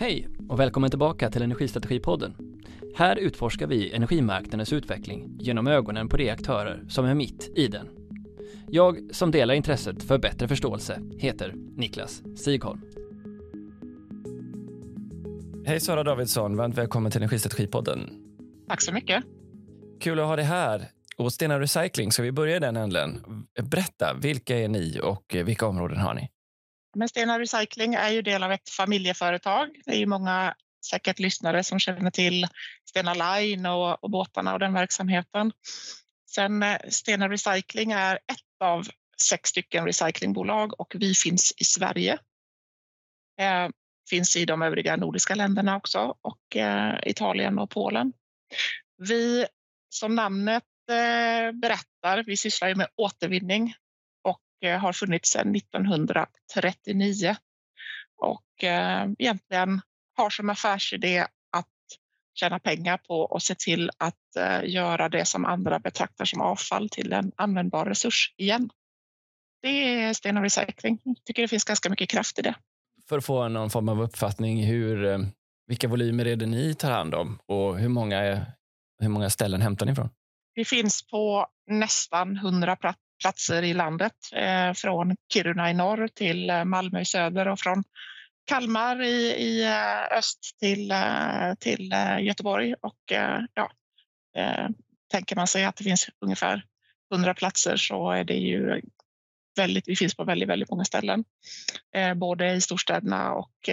Hej och välkommen tillbaka till Energistrategipodden. Här utforskar vi energimarknadens utveckling genom ögonen på de aktörer som är mitt i den. Jag som delar intresset för bättre förståelse heter Niklas Sigholm. Hej Sara Davidsson, varmt välkommen till Energistrategipodden. Tack så mycket. Kul att ha dig här. Och Stena Recycling, ska vi börja i den änden? Berätta, vilka är ni och vilka områden har ni? Men Stena Recycling är ju del av ett familjeföretag. Det är ju många säkert lyssnare som känner till Stena Line och, och båtarna och den verksamheten. Sen eh, Stena Recycling är ett av sex stycken recyclingbolag och vi finns i Sverige. Eh, finns i de övriga nordiska länderna också och eh, Italien och Polen. Vi, som namnet eh, berättar, vi sysslar ju med återvinning har funnits sedan 1939 och eh, egentligen har som affärsidé att tjäna pengar på och se till att eh, göra det som andra betraktar som avfall till en användbar resurs igen. Det är Stena Recycling. Jag tycker det finns ganska mycket kraft i det. För att få någon form av uppfattning, hur, vilka volymer är det ni tar hand om och hur många, hur många ställen hämtar ni från? Vi finns på nästan 100 platser i landet, eh, från Kiruna i norr till eh, Malmö i söder och från Kalmar i, i eh, öst till, till Göteborg. Och ja, tänker man sig att det finns ungefär 100 platser så är det ju väldigt, vi finns på väldigt, väldigt många ställen, både i storstäderna och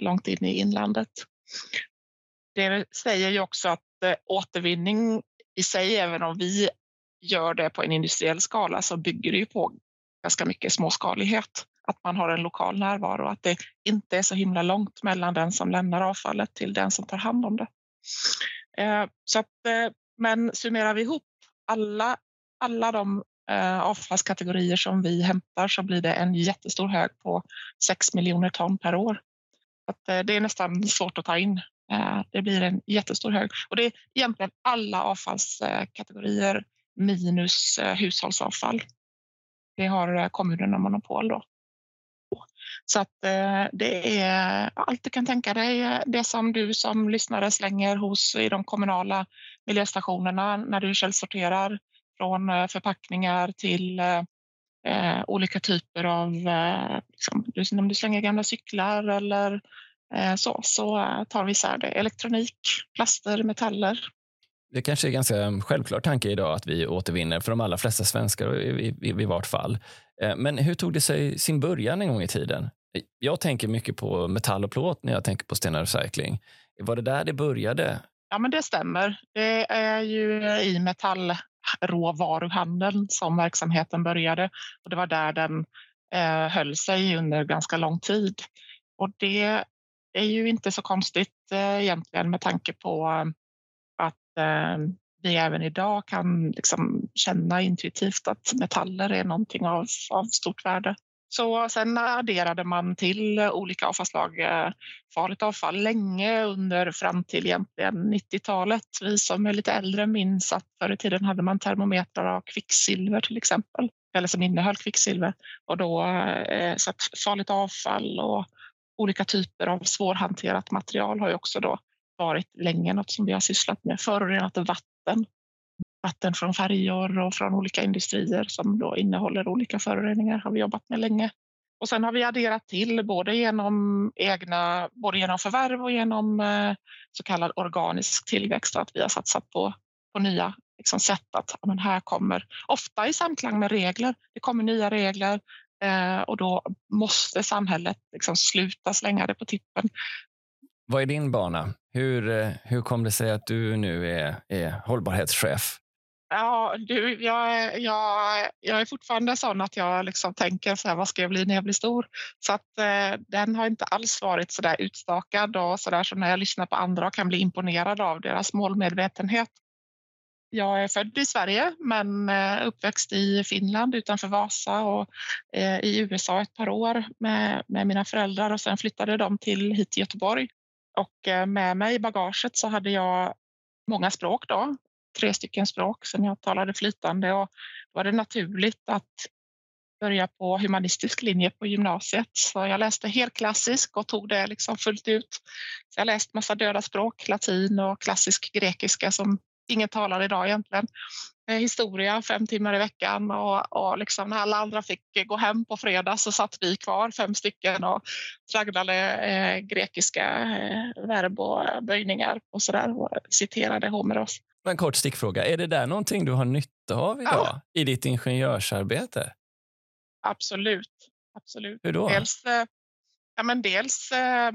långt in i inlandet. Det säger ju också att återvinning i sig, även om vi gör det på en industriell skala så bygger det ju på ganska mycket småskalighet. Att man har en lokal närvaro, att det inte är så himla långt mellan den som lämnar avfallet till den som tar hand om det. Eh, så att, eh, men summerar vi ihop alla, alla de eh, avfallskategorier som vi hämtar så blir det en jättestor hög på 6 miljoner ton per år. Att det är nästan svårt att ta in. Det blir en jättestor hög och det är egentligen alla avfallskategorier minus eh, hushållsavfall. Det har eh, kommunerna monopol då. Så att eh, det är allt du kan tänka dig. Det som du som lyssnare slänger hos i de kommunala miljöstationerna när du källsorterar från förpackningar till eh, olika typer av, eh, liksom, om du slänger gamla cyklar eller eh, så, så tar vi isär det. Elektronik, plaster, metaller. Det kanske är ganska självklar tanke idag att vi återvinner för de allra flesta svenskar i, i, i vart fall. Eh, men hur tog det sig sin början en gång i tiden? Eh, jag tänker mycket på metall och plåt när jag tänker på Stena Recycling. Var det där det började? Ja, men det stämmer. Det är ju i metallråvaruhandeln som verksamheten började och det var där den eh, höll sig under ganska lång tid. Och det är ju inte så konstigt eh, egentligen med tanke på eh, Eh, vi även idag kan liksom känna intuitivt att metaller är någonting av, av stort värde. Så sen adderade man till olika avfallslag eh, farligt avfall länge under fram till egentligen 90-talet. Vi som är lite äldre minns att förr i tiden hade man termometrar av kvicksilver till exempel, eller som innehöll kvicksilver. Och då, eh, så farligt avfall och olika typer av svårhanterat material har ju också då varit länge något som vi har sysslat med. Förorenat vatten, vatten från färjor och från olika industrier som då innehåller olika föroreningar har vi jobbat med länge. Och sen har vi adderat till både genom egna, både genom förvärv och genom eh, så kallad organisk tillväxt att vi har satsat på, på nya liksom, sätt att men här kommer, ofta i samklang med regler, det kommer nya regler eh, och då måste samhället liksom sluta slänga det på tippen. Vad är din bana? Hur, eh, hur kom det sig att du nu är, är hållbarhetschef? Ja, du, jag, jag, jag är fortfarande sån att jag liksom tänker så här, vad ska jag bli när jag blir stor? Så att eh, den har inte alls varit så där utstakad och så där som när jag lyssnar på andra och kan bli imponerad av deras målmedvetenhet. Jag är född i Sverige men eh, uppväxt i Finland utanför Vasa och eh, i USA ett par år med, med mina föräldrar och sen flyttade de till hit till Göteborg och eh, med mig i bagaget så hade jag många språk då, tre stycken språk som jag talade flytande och då var det naturligt att börja på humanistisk linje på gymnasiet. Så jag läste helt klassisk och tog det liksom fullt ut. Så jag läste massa döda språk, latin och klassisk grekiska som ingen talar idag egentligen. Eh, historia fem timmar i veckan och, och liksom när alla andra fick gå hem på fredag så satt vi kvar fem stycken och tragglade eh, grekiska eh, verb och böjningar och sådär och citerade Homeros. En kort stickfråga, är det där någonting du har nytta av idag ja. i ditt ingenjörsarbete? Absolut. Absolut. Hur då? Dels, eh, ja, men dels eh,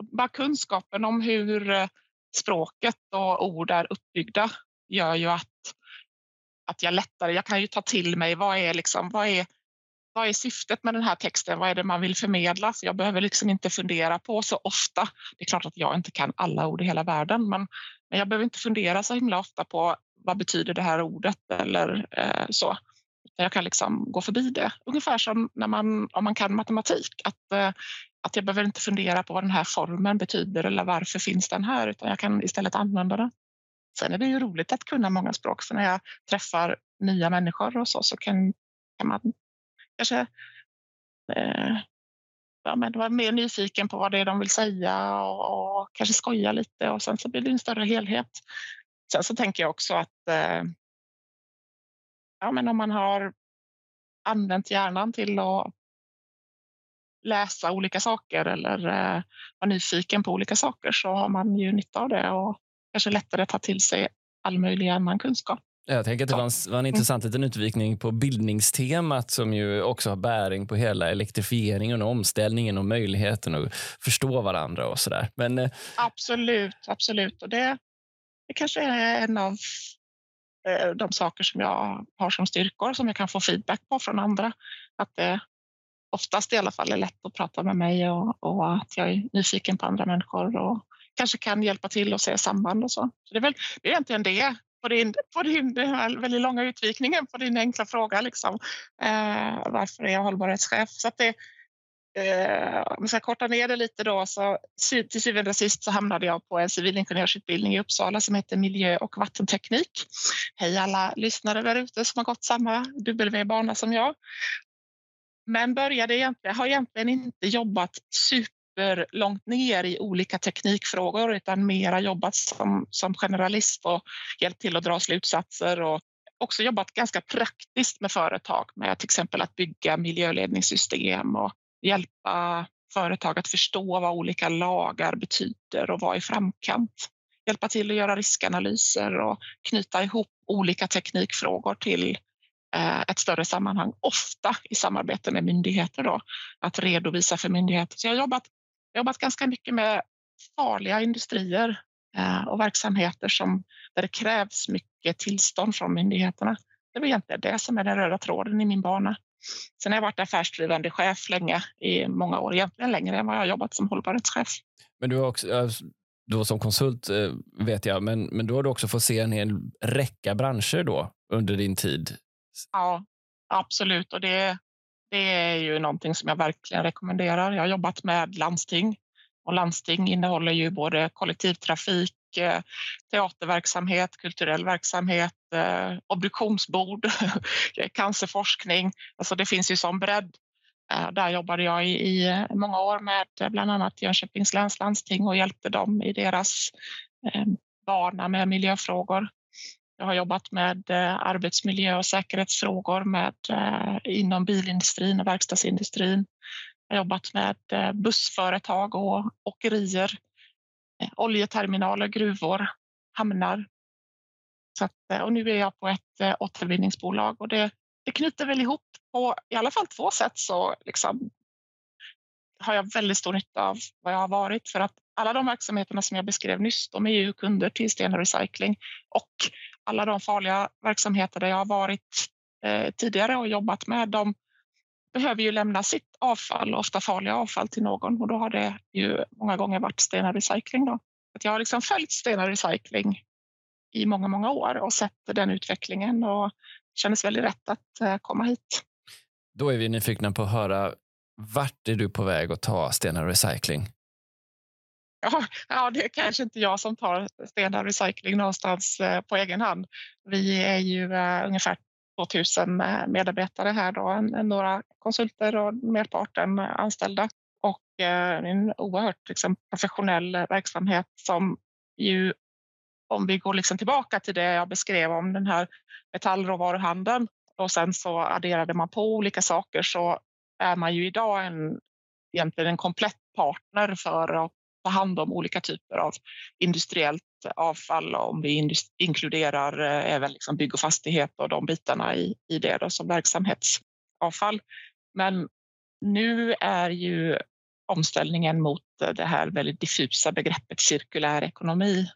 bara kunskapen om hur eh, språket och ord är uppbyggda gör ju att, att jag lättare, jag kan ju ta till mig vad är, liksom, vad, är, vad är syftet med den här texten, vad är det man vill förmedla? Så jag behöver liksom inte fundera på så ofta. Det är klart att jag inte kan alla ord i hela världen, men, men jag behöver inte fundera så himla ofta på vad betyder det här ordet eller eh, så. Jag kan liksom gå förbi det. Ungefär som när man, om man kan matematik. Att, eh, att jag behöver inte fundera på vad den här formen betyder eller varför finns den här utan jag kan istället använda den. Sen är det ju roligt att kunna många språk för när jag träffar nya människor och så, så kan, kan man kanske eh, ja, men vara mer nyfiken på vad det är de vill säga och, och, kanske skoja lite och sen så blir det en större helhet. Sen så tänker jag också att eh, ja, men om man har använt hjärnan till att läsa olika saker eller eh, vara nyfiken på olika saker så har man ju nytta av det och kanske lättare ta till sig all möjlig annan kunskap. Jag tänker att det var en, var en intressant liten utvikning på bildningstemat som ju också har bäring på hela elektrifieringen och omställningen och möjligheten att förstå varandra och sådär. Men, eh, absolut, absolut. Och det, det kanske är en av Eh, de saker som jag har som styrkor som jag kan få feedback på från andra. Att det oftast i alla fall är lätt att prata med mig och, och att jag är nyfiken på andra människor och kanske kan hjälpa till och se samband och så. så det, är väl, det är egentligen det på din, på din den här väldigt långa utvikningen på din enkla fråga. Liksom. Eh, varför är jag hållbarhetschef? Så att det, eh, om jag ska korta ner det lite då, så till syvende och sist så hamnade jag på en civilingenjörsutbildning i Uppsala som heter miljö och vattenteknik. Hej alla lyssnare där ute som har gått samma W-bana som jag. Men började egentligen, har egentligen inte jobbat superlångt ner i olika teknikfrågor utan mera jobbat som, som generalist och hjälpt till att dra slutsatser och också jobbat ganska praktiskt med företag med till exempel att bygga miljöledningssystem och hjälpa företag att förstå vad olika lagar betyder och vara i framkant. Hjälpa till att göra riskanalyser och knyta ihop olika teknikfrågor till eh, ett större sammanhang, ofta i samarbete med myndigheter. Då, att redovisa för myndigheter. Så jag har jobbat, jobbat ganska mycket med farliga industrier eh, och verksamheter som, där det krävs mycket tillstånd från myndigheterna. Det är egentligen det som är den röda tråden i min bana. Sen har jag varit affärsdrivande chef länge, i många år, egentligen längre än vad jag har jobbat som hållbarhetschef. Men du har också, då som konsult eh, vet jag, men, men då har du också fått se en hel räcka branscher då under din tid? Ja, absolut. Och det, det är ju någonting som jag verkligen rekommenderar. Jag har jobbat med landsting och landsting innehåller ju både kollektivtrafik, eh, teaterverksamhet, kulturell verksamhet, eh, obduktionsbord, cancerforskning. Alltså det finns ju som bredd. Eh, där jobbade jag i, många år med bland annat Jönköpings läns landsting och hjälpte dem i deras bana med miljöfrågor. Jag har jobbat med eh, arbetsmiljö och säkerhetsfrågor med, eh, inom bilindustrin och verkstadsindustrin. Jag har jobbat med eh, bussföretag och åkerier oljeterminaler, gruvor, hamnar. Så att, och nu är jag på ett återvinningsbolag och det, det knyter väl ihop på i alla fall två sätt så liksom har jag väldigt stor nytta av vad jag har varit för att alla de verksamheterna som jag beskrev nyss, de är ju kunder till Stena Recycling och alla de farliga verksamheter där jag har varit eh, tidigare och jobbat med, de behöver ju lämna sitt avfall, ofta farliga avfall, till någon och då har det ju många gånger varit Stena Recycling. Då. Att jag har liksom följt Stena Recycling i många, många år och sett den utvecklingen och kändes väldigt rätt att eh, komma hit. Då är vi nyfikna på att höra vart är du på väg att ta Stena Recycling? Ja, ja, det är kanske inte jag som tar Stena Recycling någonstans eh, på egen hand. Vi är ju eh, ungefär 2000 eh, medarbetare här då, några konsulter och merparten anställda. Och en oerhört liksom, professionell verksamhet som ju, om vi går liksom tillbaka till det jag beskrev om den här metallråvaruhandeln och sen så adderade man på olika saker så är man ju idag en, egentligen en komplett partner för att ta hand om olika typer av industriellt avfall om vi inkluderar eh, även liksom bygg och fastighet och de bitarna i, i det då, som verksamhetsavfall. Men nu är ju omställningen mot det här väldigt diffusa begreppet cirkulär ekonomi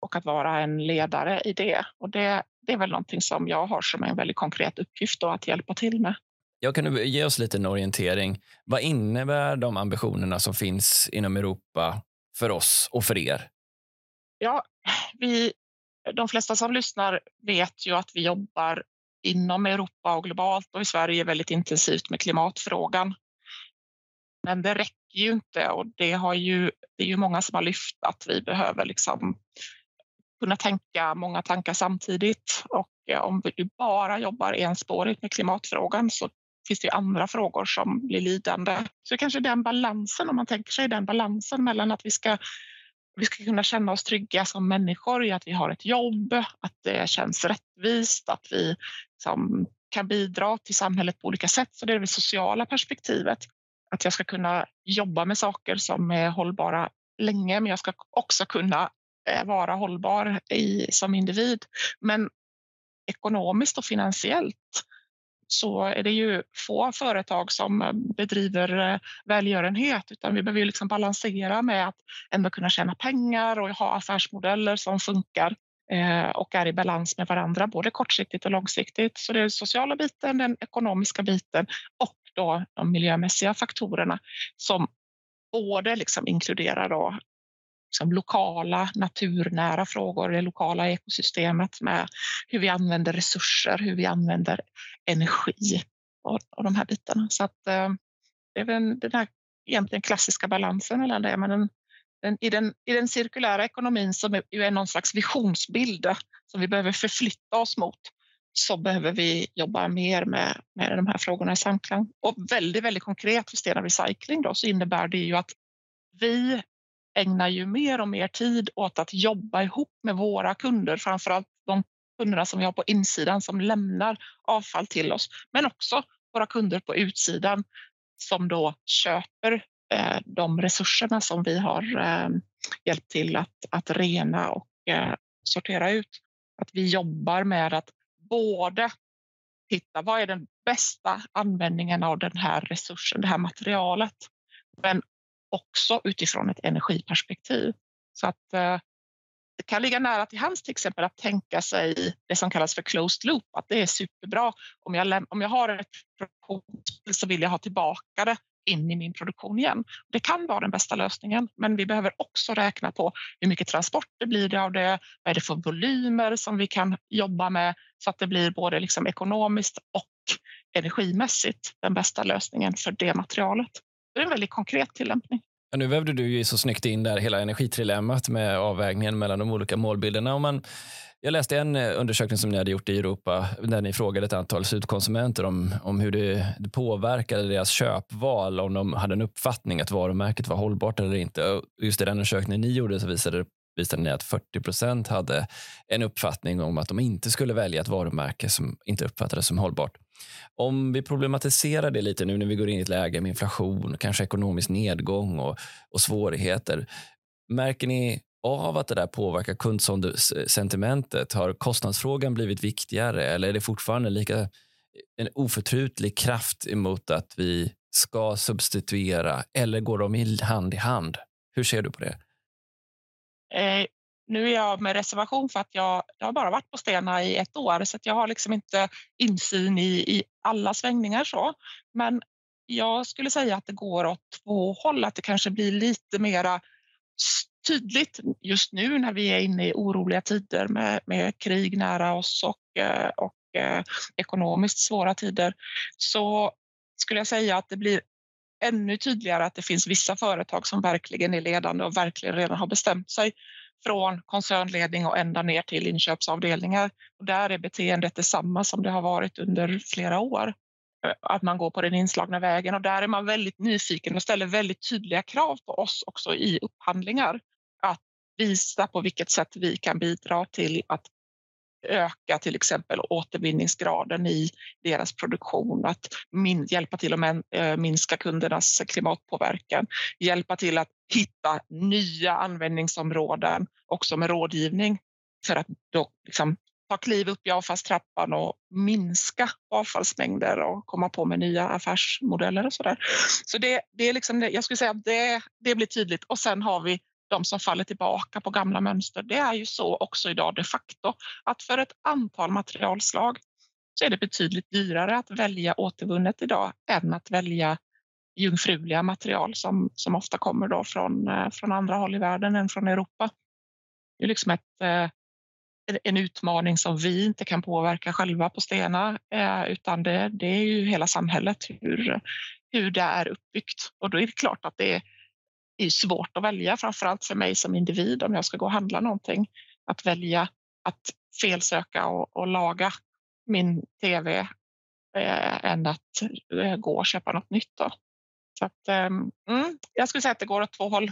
och att vara en ledare i det. Och det, det är väl någonting som jag har som en väldigt konkret uppgift att hjälpa till med. Jag kan du ge oss lite en orientering. Vad innebär de ambitionerna som finns inom Europa för oss och för er? Ja, vi, de flesta som lyssnar vet ju att vi jobbar inom Europa och globalt och i Sverige väldigt intensivt med klimatfrågan. Men det räcker ju inte och det, har ju, det är ju många som har lyft att vi behöver liksom kunna tänka många tankar samtidigt. Och eh, om vi bara jobbar enspårigt med klimatfrågan så finns det andra frågor som blir lidande. Så kanske den balansen, om man tänker sig den balansen mellan att vi ska, vi ska kunna känna oss trygga som människor i att vi har ett jobb, att det känns rättvist, att vi liksom kan bidra till samhället på olika sätt. Så det är det sociala perspektivet. Att jag ska kunna jobba med saker som är hållbara länge, men jag ska också kunna eh, vara hållbar i, som individ. Men ekonomiskt och finansiellt så är det ju få företag som eh, bedriver eh, välgörenhet utan vi behöver liksom balansera med att ändå kunna tjäna pengar och ha affärsmodeller som funkar eh, och är i balans med varandra, både kortsiktigt och långsiktigt. Så det är den sociala biten, den ekonomiska biten och då de miljömässiga faktorerna som både liksom inkluderar då liksom lokala naturnära frågor, det lokala ekosystemet med hur vi använder resurser, hur vi använder energi och, och de här bitarna. Så att, eh, det är väl den här egentligen klassiska balansen mellan det. Men den, den, i, den, I den cirkulära ekonomin som är, är någon slags visionsbild eh, som vi behöver förflytta oss mot så behöver vi jobba mer med, med de här frågorna i samklang. Och väldigt, väldigt konkret för Stena Recycling då, så innebär det ju att vi ägnar ju mer och mer tid åt att jobba ihop med våra kunder, framförallt de kunderna som vi har på insidan som lämnar avfall till oss, men också våra kunder på utsidan som då köper eh, de resurserna som vi har eh, hjälpt till att, att rena och eh, sortera ut. Att vi jobbar med att både titta, vad är den bästa användningen av den här resursen, det här materialet, men också utifrån ett energiperspektiv. Så att eh, det kan ligga nära till hands till exempel att tänka sig det som kallas för closed loop, att det är superbra. Om jag, om jag har ett produktionsspel så vill jag ha tillbaka det in i min produktion igen. Det kan vara den bästa lösningen, men vi behöver också räkna på hur mycket transporter blir det av det? Vad är det för volymer som vi kan jobba med så att det blir både liksom ekonomiskt och energimässigt den bästa lösningen för det materialet. Det är en väldigt konkret tillämpning. Ja, nu vävde du ju så snyggt in där hela energitrilemmat med avvägningen mellan de olika målbilderna. Om man, jag läste en eh, undersökning som ni hade gjort i Europa där ni frågade ett antal slutkonsumenter om, om hur det, det påverkade deras köpval om de hade en uppfattning att varumärket var hållbart eller inte. Just i den undersökningen ni gjorde så visade det visade ni att 40 procent hade en uppfattning om att de inte skulle välja ett varumärke som inte uppfattades som hållbart. Om vi problematiserar det lite nu när vi går in i ett läge med inflation, kanske ekonomisk nedgång och, och svårigheter. Märker ni av att det där påverkar kundsentimentet? Har kostnadsfrågan blivit viktigare eller är det fortfarande lika en oförtrutlig kraft emot att vi ska substituera eller går de hand i hand? Hur ser du på det? Eh, nu är jag med reservation för att jag, jag har bara varit på Stena i ett år så jag har liksom inte insyn i, i alla svängningar. så. Men jag skulle säga att det går åt två håll, att det kanske blir lite mera tydligt just nu när vi är inne i oroliga tider med, med krig nära oss och, eh, och eh, ekonomiskt svåra tider så skulle jag säga att det blir ännu tydligare att det finns vissa företag som verkligen är ledande och verkligen redan har bestämt sig från koncernledning och ända ner till inköpsavdelningar. Och där är beteendet detsamma som det har varit under flera år. Eh, att man går på den inslagna vägen och där är man väldigt nyfiken och ställer väldigt tydliga krav på oss också i upphandlingar. Att visa på vilket sätt vi kan bidra till att öka till exempel återvinningsgraden i deras produktion, att min, hjälpa till att eh, minska kundernas klimatpåverkan, hjälpa till att hitta nya användningsområden också med rådgivning för att då liksom ta kliv upp i avfallstrappan och minska avfallsmängder och komma på med nya affärsmodeller och så där. Så det, det är liksom, jag skulle säga att det, det blir tydligt och sen har vi de som faller tillbaka på gamla mönster. Det är ju så också idag de facto att för ett antal materialslag så är det betydligt dyrare att välja återvunnet idag än att välja jungfruliga material som, som ofta kommer då från, eh, från andra håll i världen än från Europa. Det är liksom ett, eh, en utmaning som vi inte kan påverka själva på Stena eh, utan det, det är ju hela samhället, hur, hur det är uppbyggt. Och då är det klart att det är är svårt att välja, framförallt för mig som individ om jag ska gå och handla någonting. Att välja att felsöka och, och laga min tv eh, än att eh, gå och köpa något nytt. Då. Så att, eh, mm, jag skulle säga att det går åt två håll.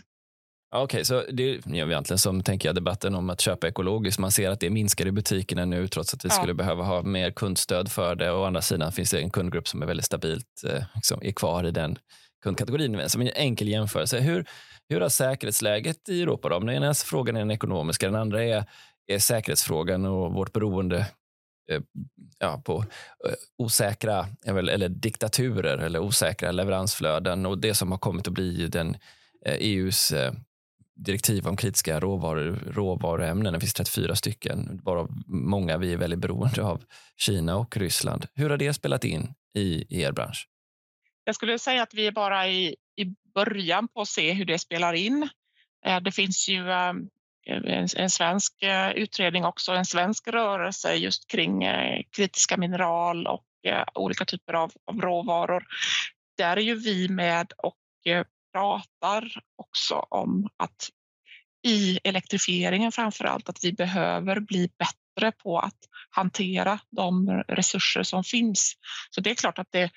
Okej, okay, så det är egentligen som tänker jag, debatten om att köpa ekologiskt. Man ser att det minskar i butikerna nu trots att vi ja. skulle behöva ha mer kundstöd för det. Å andra sidan finns det en kundgrupp som är väldigt stabilt eh, liksom, är kvar i den kundkategorin. Som en enkel jämförelse. Hur, hur har säkerhetsläget i Europa? Då? Den ena frågan är den ekonomiska, den andra är, är säkerhetsfrågan och vårt beroende eh, ja, på eh, osäkra eller, eller diktaturer eller osäkra leveransflöden och det som har kommit att bli den eh, e EUs eh, direktiv om kritiska råvaror, råvaruämnen. Det finns 34 stycken, varav många vi är väldigt beroende av Kina och Ryssland. Hur har det spelat in i, i er bransch? Jag skulle säga att vi är bara i, i början på att se hur det spelar in. Eh, det finns ju ehm, en, en svensk eh, utredning också, en svensk rörelse just kring eh, kritiska mineral och olika typer av, av råvaror. Där är ju vi med och pratar också om att i elektrifieringen framför allt att vi behöver bli bättre på att hantera de resurser som finns. Så det är klart att det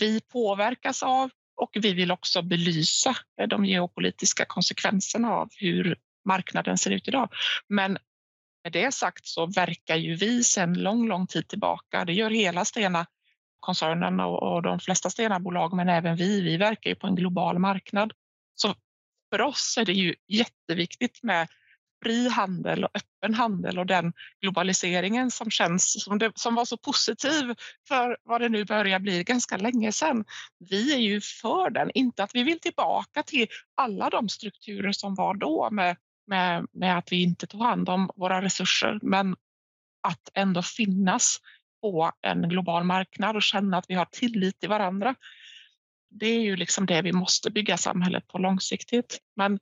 vi påverkas av och vi vill också belysa eh, de geopolitiska konsekvenserna av hur marknaden ser ut idag. Men med det sagt så verkar ju vi sedan lång, lång tid tillbaka, det gör hela Stena koncernen och, de flesta Stena-bolag, men även vi, vi verkar ju på en global marknad. Så för oss är det ju jätteviktigt med fri handel och öppen handel och den globaliseringen som känns som, det, som var så positiv för vad det nu börjar bli ganska länge sedan. Vi är ju för den, inte att vi vill tillbaka till alla de strukturer som var då med, med, med att vi inte tog hand om våra resurser, men att ändå finnas på en global marknad och känna att vi har tillit till varandra. Det är ju liksom det vi måste bygga samhället på långsiktigt. Men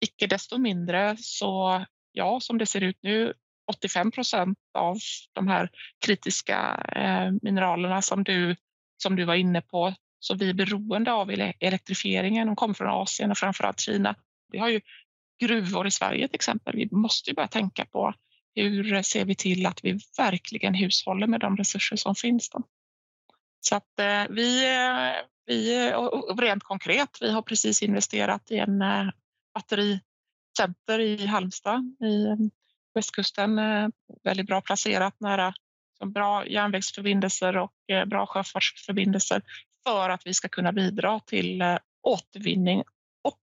icke desto mindre så, ja, som det ser ut nu, 85 procent av de här kritiska eh, mineralerna som du, som du var inne på, som vi är beroende av elektrifieringen. De kommer från Asien och framförallt Kina. Vi har ju gruvor i Sverige till exempel. Vi måste ju börja tänka på hur ser vi till att vi verkligen hushåller med de resurser som finns. Då? Så att eh, vi, eh, vi, och rent konkret, vi har precis investerat i en eh, battericenter i Halmstad i eh, västkusten. Eh, väldigt bra placerat nära bra järnvägsförbindelser och eh, bra sjöfartsförbindelser för att vi ska kunna bidra till återvinning och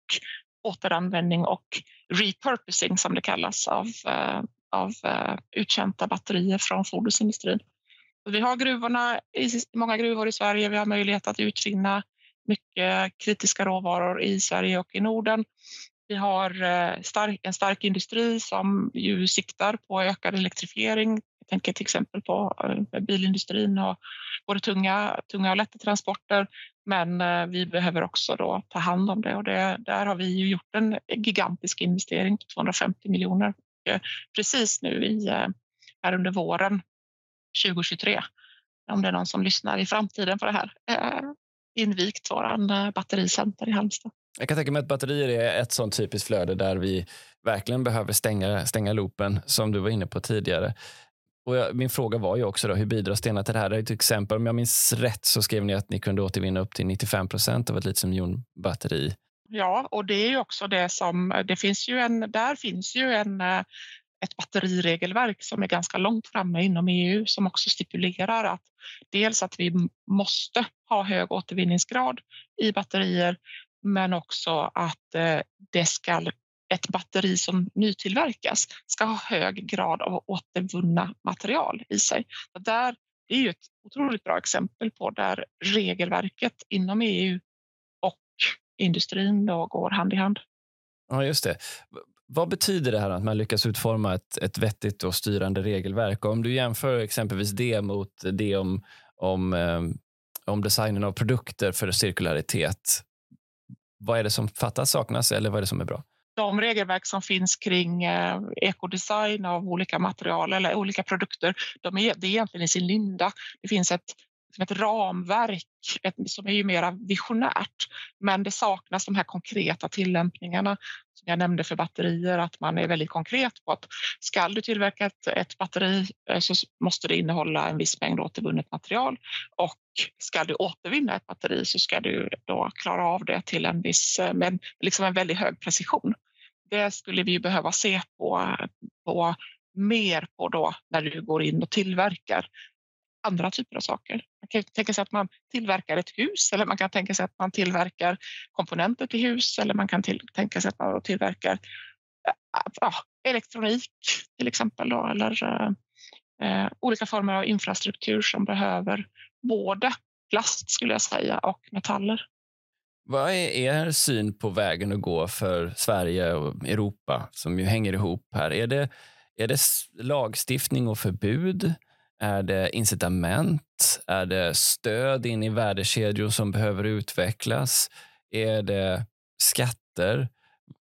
återanvändning och repurposing som det kallas av, av uttjänta batterier från fordonsindustrin. Vi har gruvorna, många gruvor i Sverige. Vi har möjlighet att utvinna mycket kritiska råvaror i Sverige och i Norden. Vi har eh, stark, en stark industri som ju siktar på ökad elektrifiering. Jag tänker till exempel på eh, bilindustrin och både tunga, tunga och lätta transporter. Men eh, vi behöver också då ta hand om det och det, där har vi ju gjort en gigantisk investering på 250 miljoner precis nu i, här under våren 2023. Om det är någon som lyssnar i framtiden på det här. Invigt våran battericenter i Halmstad. Jag kan tänka mig att batterier är ett sånt typiskt flöde där vi verkligen behöver stänga, stänga loopen, som du var inne på tidigare. Och jag, min fråga var ju också då, hur bidrar Stena till det här? Till exempel, om jag minns rätt så skrev ni att ni kunde återvinna upp till 95 procent av ett litiumjonbatteri. Ja, och det är ju också det som, det finns ju en, där finns ju en, eh, ett batteriregelverk som är ganska långt framme inom EU som också stipulerar att dels att vi måste ha hög återvinningsgrad i batterier men också att eh, det ska ett batteri som nytillverkas ska ha hög grad av återvunna material i sig. Så där, det är ju ett otroligt bra exempel på där regelverket inom EU och industrin då går hand i hand. Ja, just det. Vad betyder det här att man lyckas utforma ett, ett vettigt och styrande regelverk? Och om du jämför exempelvis det mot det om, om, eh, om designen av produkter för cirkularitet. Vad är det som fattas, saknas eller vad är det som är bra? de regelverk som finns kring eh, ekodesign av olika material eller olika produkter, de är, det är egentligen i sin linda. Det finns ett, ett ramverk ett, som är ju mera visionärt, men det saknas de här konkreta tillämpningarna som jag nämnde för batterier, att man är väldigt konkret på att ska du tillverka ett, ett batteri eh, så måste det innehålla en viss mängd återvunnet material. Och ska du återvinna ett batteri så ska du då klara av det till en viss, men med liksom en väldigt hög precision. Det skulle vi behöva se på, på mer på då när du går in och tillverkar andra typer av saker. Man kan tänka sig att man tillverkar ett hus eller man kan tänka sig att man tillverkar komponenter till hus eller man kan till, tänka sig att man tillverkar eh, ja, elektronik till exempel då, eller eh, eh, olika former av infrastruktur som behöver både plast skulle jag säga och metaller. Vad är er syn på vägen att gå för Sverige och Europa som ju hänger ihop här? Är det, är det lagstiftning och förbud? Är det incitament? Är det stöd in i värdekedjor som behöver utvecklas? Är det skatter?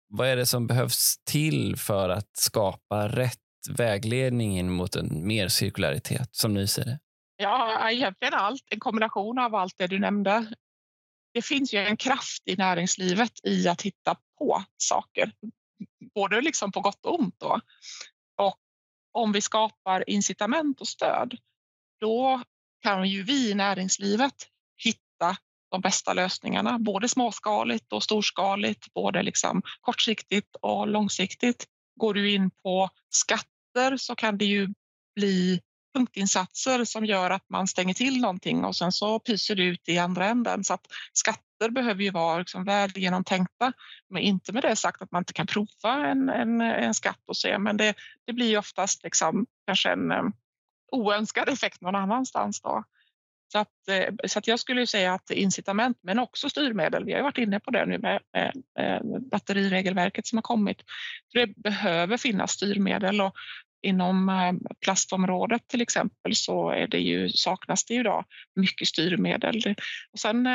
Vad är det som behövs till för att skapa rätt vägledning in mot en mer cirkularitet som ni ser det? Ja, egentligen allt. En kombination av allt det du nämnde det finns ju en kraft i näringslivet i att hitta på saker, både liksom på gott och ont. Då. Och om vi skapar incitament och stöd, då kan ju vi i näringslivet hitta de bästa lösningarna, både småskaligt och storskaligt, både liksom kortsiktigt och långsiktigt. Går du in på skatter så kan det ju bli punktinsatser som gör att man stänger till någonting och sen så pyser det ut i andra änden. Så att tester behöver ju vara liksom väl genomtänkta. Men inte med det sagt att man inte kan prova en, en, en skatt och se, men det, det blir oftast liksom kanske en um, oönskad effekt någon annanstans. Då. Så, att, eh, så att jag skulle säga att incitament, men också styrmedel. Vi har varit inne på det nu med, med, med batteriregelverket som har kommit. Det behöver finnas styrmedel och inom eh, plastområdet till exempel så är det ju, saknas det idag mycket styrmedel. Och sen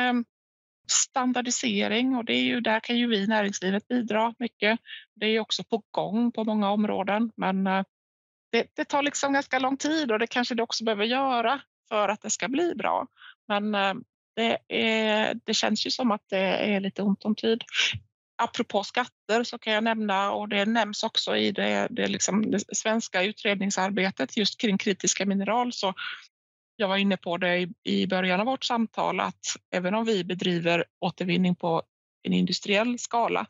standardisering och det är ju, där kan ju vi näringslivet bidra mycket. Det är också på gång på många områden men eh, det, det, tar liksom ganska lång tid och det kanske det också behöver göra för att det ska bli bra. Men eh, det, är, det känns ju som att det är lite ont om tid apropå skatter så kan jag nämna, och det nämns också i det, det, liksom, det svenska utredningsarbetet just kring kritiska mineral, så jag var inne på det i, början av vårt samtal att även om vi bedriver återvinning på en industriell skala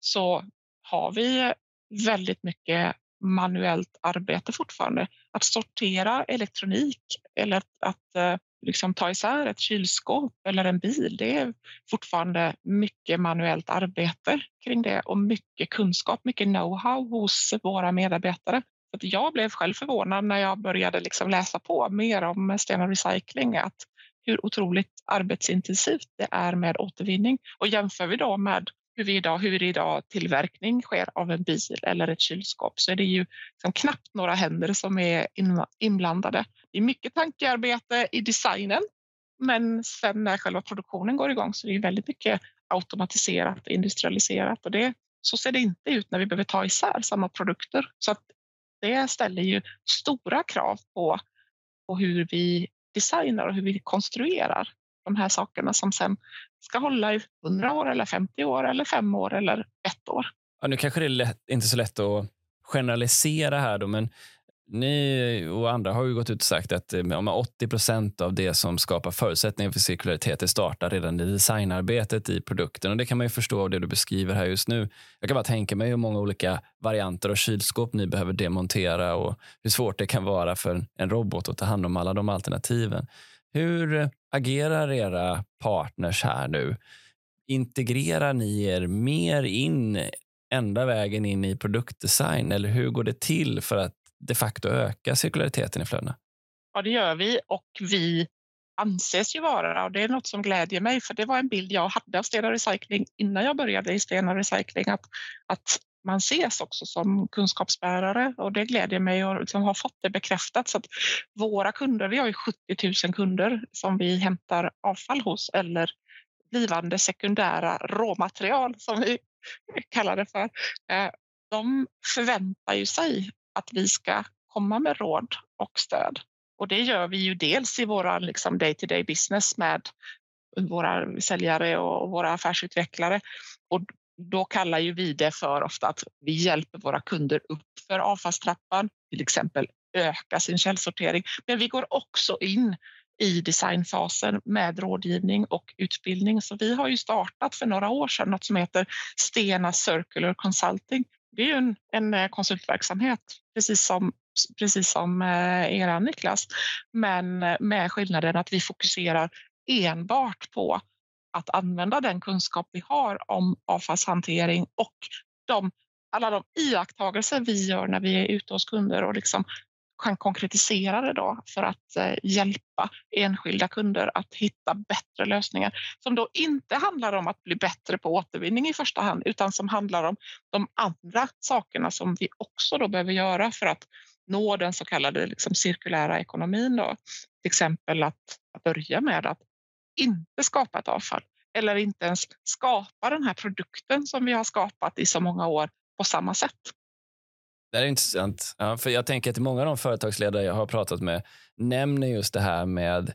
så har vi väldigt mycket manuellt arbete fortfarande. Att sortera elektronik eller att, att eh, liksom ta isär ett kylskåp eller en bil, det är fortfarande mycket manuellt arbete kring det och mycket kunskap, mycket know-how hos våra medarbetare. Jag blev själv förvånad när jag började liksom läsa på mer om Stena Recycling, att hur otroligt arbetsintensivt det är med återvinning. Och jämför vi då med hur, vi idag, hur idag tillverkning sker av en bil eller ett kylskåp så är det ju liksom knappt några händer som är inblandade. Det är mycket tankearbete i designen men sen när själva produktionen går igång så är det väldigt mycket automatiserat och industrialiserat och det, så ser det inte ut när vi behöver ta isär samma produkter. Så att det ställer ju stora krav på, på hur vi designar och hur vi konstruerar de här sakerna som sen ska hålla i 100 år eller 50 år eller 5 år eller ett år. Ja, nu kanske det är lätt, inte så lätt att generalisera här då, men ni och andra har ju gått ut och sagt att eh, 80 procent av det som skapar förutsättningar för cirkularitet startar redan i designarbetet i produkten. Och Det kan man ju förstå av det du beskriver här just nu. Jag kan bara tänka mig hur många olika varianter av kylskåp ni behöver demontera och hur svårt det kan vara för en robot att ta hand om alla de alternativen. Hur eh, agerar era partners här nu? Integrerar ni er mer in ända vägen in i produktdesign eller hur går det till för att de facto öka cirkulariteten i flödena? Ja, det gör vi och vi anses ju vara och det är något som glädjer mig för det var en bild jag hade av Stena Recycling innan jag började i Stena Recycling att, att man ses också som kunskapsbärare och det glädjer mig och liksom har fått det bekräftat. Så att våra kunder, vi har ju 70 000 kunder som vi hämtar avfall hos eller blivande sekundära råmaterial som vi kallar det för. Eh, de förväntar ju sig att vi ska komma med råd och stöd. Och det gör vi ju dels i vår liksom day-to-day business med våra säljare och våra affärsutvecklare. Och då kallar ju vi det för ofta att vi hjälper våra kunder upp för avfallstrappan, till exempel öka sin källsortering. Men vi går också in i designfasen med rådgivning och utbildning. Så vi har ju startat för några år sedan något som heter Stena Circular Consulting det är ju en, en eh, konsultverksamhet, precis som, precis som eh, era Niklas. Men eh, med skillnaden att vi fokuserar enbart på att använda den kunskap vi har om avfallshantering och de, alla de iakttagelser vi gör när vi är ute hos kunder och liksom kan konkretisera det då för att eh, hjälpa enskilda kunder att hitta bättre lösningar som då inte handlar om att bli bättre på återvinning i första hand utan som handlar om de andra sakerna som vi också då behöver göra för att nå den så kallade liksom, cirkulära ekonomin. Då. Till exempel att, att börja med att inte skapa ett avfall eller inte ens skapa den här produkten som vi har skapat i så många år på samma sätt. Det är intressant. Ja, för jag tänker att många av de företagsledare jag har pratat med nämner just det här med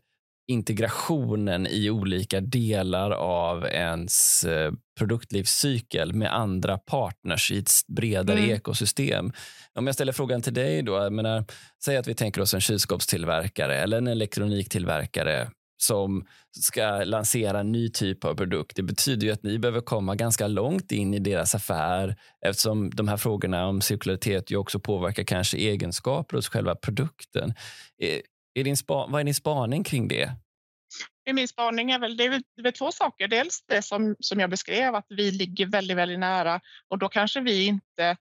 integrationen i olika delar av ens eh, produktlivscykel med andra partners i ett bredare mm. ekosystem. Om jag ställer frågan till dig då, jag menar, säg att vi tänker oss en kylskåpstillverkare eller en elektroniktillverkare som ska lansera en ny typ av produkt. Det betyder ju att ni behöver komma ganska långt in i deras affär eftersom de här frågorna om cirkularitet ju också påverkar kanske egenskaper hos själva produkten. Är, är din spa, vad är din spaning kring det? Eh, min spaning är väl, det är väl, det är två saker. Dels det som, som jag beskrev, att vi ligger väldigt, väldigt nära och då kanske vi inte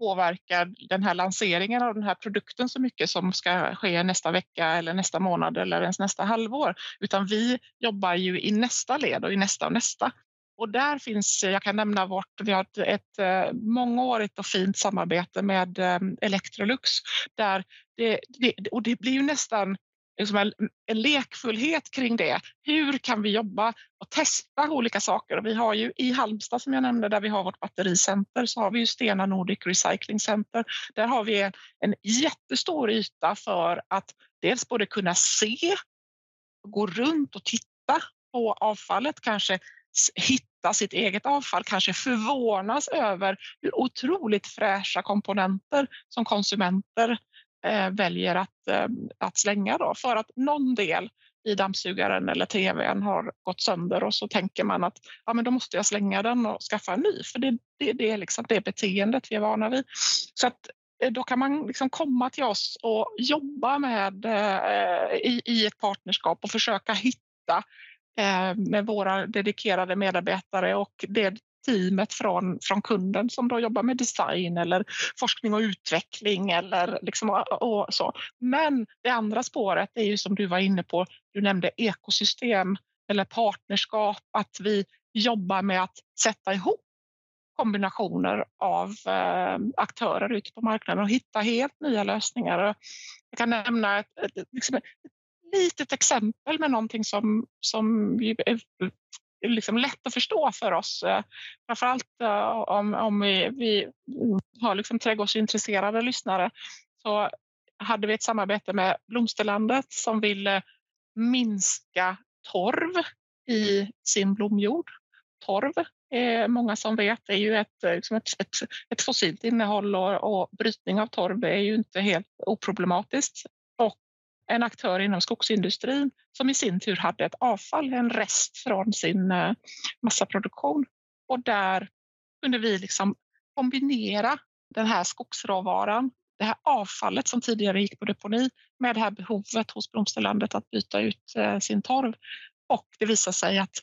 påverkar den här lanseringen av den här produkten så mycket som ska ske nästa vecka eller nästa månad eller ens nästa halvår. Utan vi jobbar ju i nästa led och i nästa och nästa. Och där finns, jag kan nämna vårt, vi har ett, ett eh, mångårigt och fint samarbete med eh, Electrolux där det, det, och det blir ju nästan liksom en, en lekfullhet kring det. Hur kan vi jobba och testa olika saker? Och vi har ju i Halmstad som jag nämnde där vi har vårt battericenter så har vi ju Stena Nordic Recycling Center. Där har vi en, en jättestor yta för att dels både kunna se, gå runt och titta på avfallet, kanske hitta sitt eget avfall, kanske förvånas över hur otroligt fräscha komponenter som konsumenter eh, Eh, väljer att, eh, att slänga då, för att någon del i dammsugaren eller tvn har gått sönder och så tänker man att ja, men då måste jag slänga den och skaffa en ny för det, det, det är liksom det beteendet vi är vana vid. Så att eh, då kan man liksom komma till oss och jobba med eh, i, i ett partnerskap och försöka hitta eh, med våra dedikerade medarbetare och det teamet från, från kunden som då jobbar med design eller forskning och utveckling eller liksom och, och så. Men det andra spåret är ju som du var inne på, du nämnde ekosystem eller partnerskap, att vi jobbar med att sätta ihop kombinationer av eh, aktörer ute på marknaden och hitta helt nya lösningar. Jag kan nämna ett, ett, ett, liksom ett litet exempel med någonting som, som liksom lätt att förstå för oss. Eh, framförallt eh, om, om vi, vi har liksom trädgårdsintresserade lyssnare så hade vi ett samarbete med Blomsterlandet som ville minska torv i sin blomjord. Torv, är många som vet, är ju ett, eh, liksom ett, ett, ett fossilt innehåll och, och brytning av torv är ju inte helt oproblematiskt. Och en aktör inom skogsindustrin som i sin tur hade ett avfall, en rest från sin eh, massaproduktion. Och där kunde vi liksom kombinera den här skogsråvaran, det här avfallet som tidigare gick på deponi med det här behovet hos Blomsterlandet att byta ut eh, sin torv. Och det visade sig att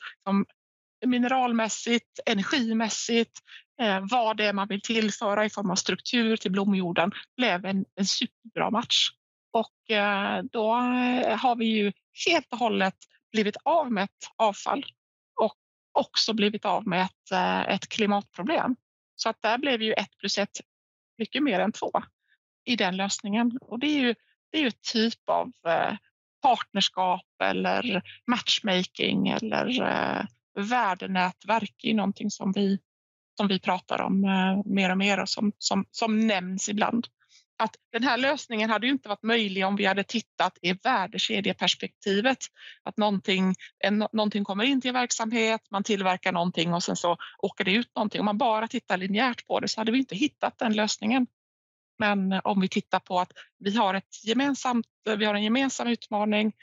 mineralmässigt, energimässigt, eh, vad det är man vill tillföra i form av struktur till blomjorden blev en, en superbra match. Och eh, då eh, har vi ju helt och hållet blivit av med ett avfall och också blivit av med ett, eh, ett klimatproblem. Så att där blev ju ett plus ett mycket mer än två i den lösningen. Och det är ju, det är ju typ av partnerskap eller matchmaking eller värdenätverk är någonting som vi, som vi pratar om mer och mer och som, som, som nämns ibland. Att den här lösningen hade ju inte varit möjlig om vi hade tittat i värdekedjeperspektivet. Att någonting, en, någonting kommer in till en verksamhet, man tillverkar någonting och sen så åker det ut någonting. Om man bara tittar linjärt på det så hade vi inte hittat den lösningen. Men eh, om vi tittar på att vi har, ett gemensamt, eh, vi har en gemensam utmaning,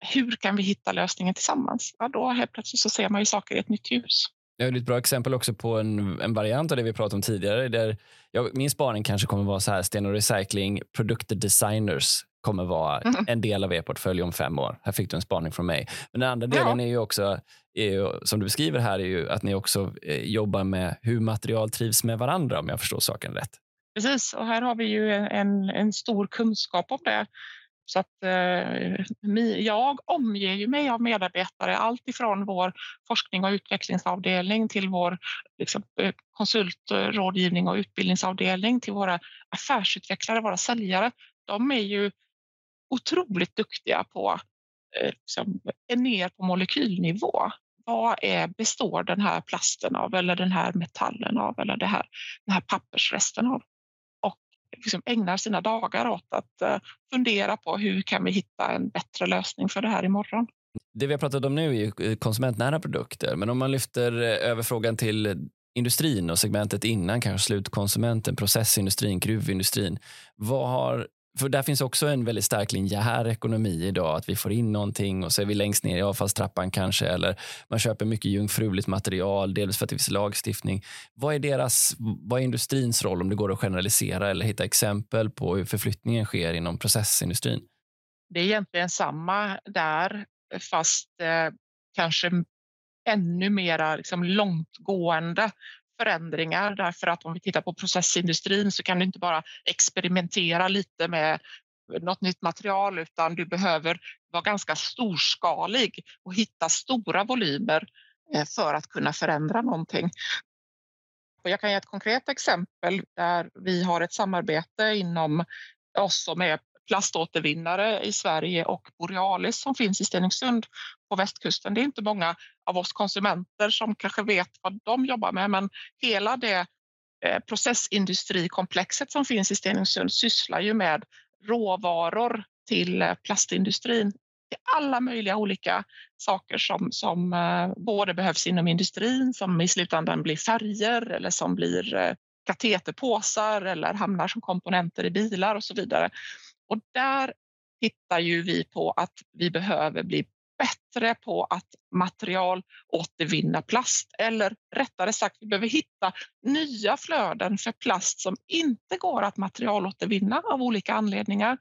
hur kan vi hitta lösningen tillsammans? Ja, då helt plötsligt så ser man ju saker i ett nytt ljus. Det är ett bra exempel också på en, en variant av det vi pratade om tidigare. Där jag, min spaning kanske kommer vara så här, Sten och Recycling, produkter designers kommer vara mm. en del av er portfölj om fem år. Här fick du en spaning från mig. Men den andra delen ja. är ju också, är ju, som du beskriver här, är ju att ni också eh, jobbar med hur material trivs med varandra, om jag förstår saken rätt. Precis, och här har vi ju en, en stor kunskap om det. Så att eh, jag omger ju mig av medarbetare, allt ifrån vår forskning och utvecklingsavdelning till vår liksom, eh, konsultrådgivning och utbildningsavdelning till våra affärsutvecklare, våra säljare. De är ju otroligt duktiga på eh, liksom, ner på molekylnivå. Vad är, består den här plasten av eller den här metallen av eller det här, den här pappersresten av? Liksom ägnar sina dagar åt att eh, fundera på hur kan vi hitta en bättre lösning för det här imorgon. Det vi har pratat om nu är eh, konsumentnära produkter, men om man lyfter eh, över frågan till industrin och segmentet innan, kanske slutkonsumenten, processindustrin, gruvindustrin. Vad har för där finns också en väldigt stark linjär ekonomi idag. Att vi får in någonting och så är vi längst ner i avfallstrappan kanske. Eller man köper mycket jungfruligt material, delvis för att det finns lagstiftning. Vad är, deras, vad är industrins roll om det går att generalisera eller hitta exempel på hur förflyttningen sker inom processindustrin? Det är egentligen samma där, fast eh, kanske ännu mer liksom långtgående förändringar därför att om vi tittar på processindustrin så kan du inte bara experimentera lite med något nytt material utan du behöver vara ganska storskalig och hitta stora volymer eh, för att kunna förändra någonting. Jag kan ge ett konkret exempel där vi har ett samarbete inom oss som är plaståtervinnare i Sverige och Borealis som finns i Stenungsund på västkusten. Det är inte många av oss konsumenter som kanske vet vad de jobbar med, men hela det eh, processindustrikomplexet som finns i Stenungsund sysslar ju med råvaror till eh, plastindustrin. Det är alla möjliga olika saker som, som eh, både behövs inom industrin, som i slutändan blir färger eller som blir kateterpåsar eller hamnar som komponenter i bilar och så vidare. Och där tittar ju vi på att vi behöver bli bättre på att material återvinna plast eller rättare sagt, vi behöver hitta nya flöden för plast som inte går att materialåtervinna av olika anledningar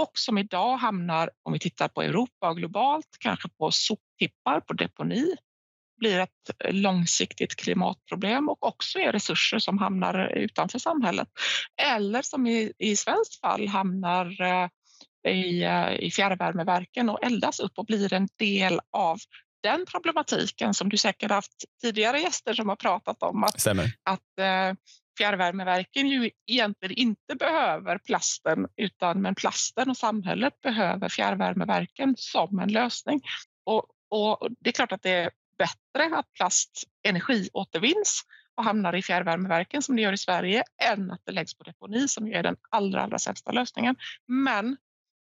och som idag hamnar, om vi tittar på Europa och globalt, kanske på soptippar, på deponi, blir ett långsiktigt klimatproblem och också är resurser som hamnar utanför samhället. Eller som i, i svenskt fall hamnar eh, i, eh, i fjärrvärmeverken och eldas upp och blir en del av den problematiken som du säkert haft tidigare gäster som har pratat om. Att, Stämmer. att eh, fjärrvärmeverken ju egentligen inte behöver plasten utan men plasten och samhället behöver fjärrvärmeverken som en lösning. Och, och det är klart att det är bättre att plast energiåtervinns och hamnar i fjärrvärmeverken som det gör i Sverige än att det läggs på deponi som är den allra, allra sämsta lösningen. Men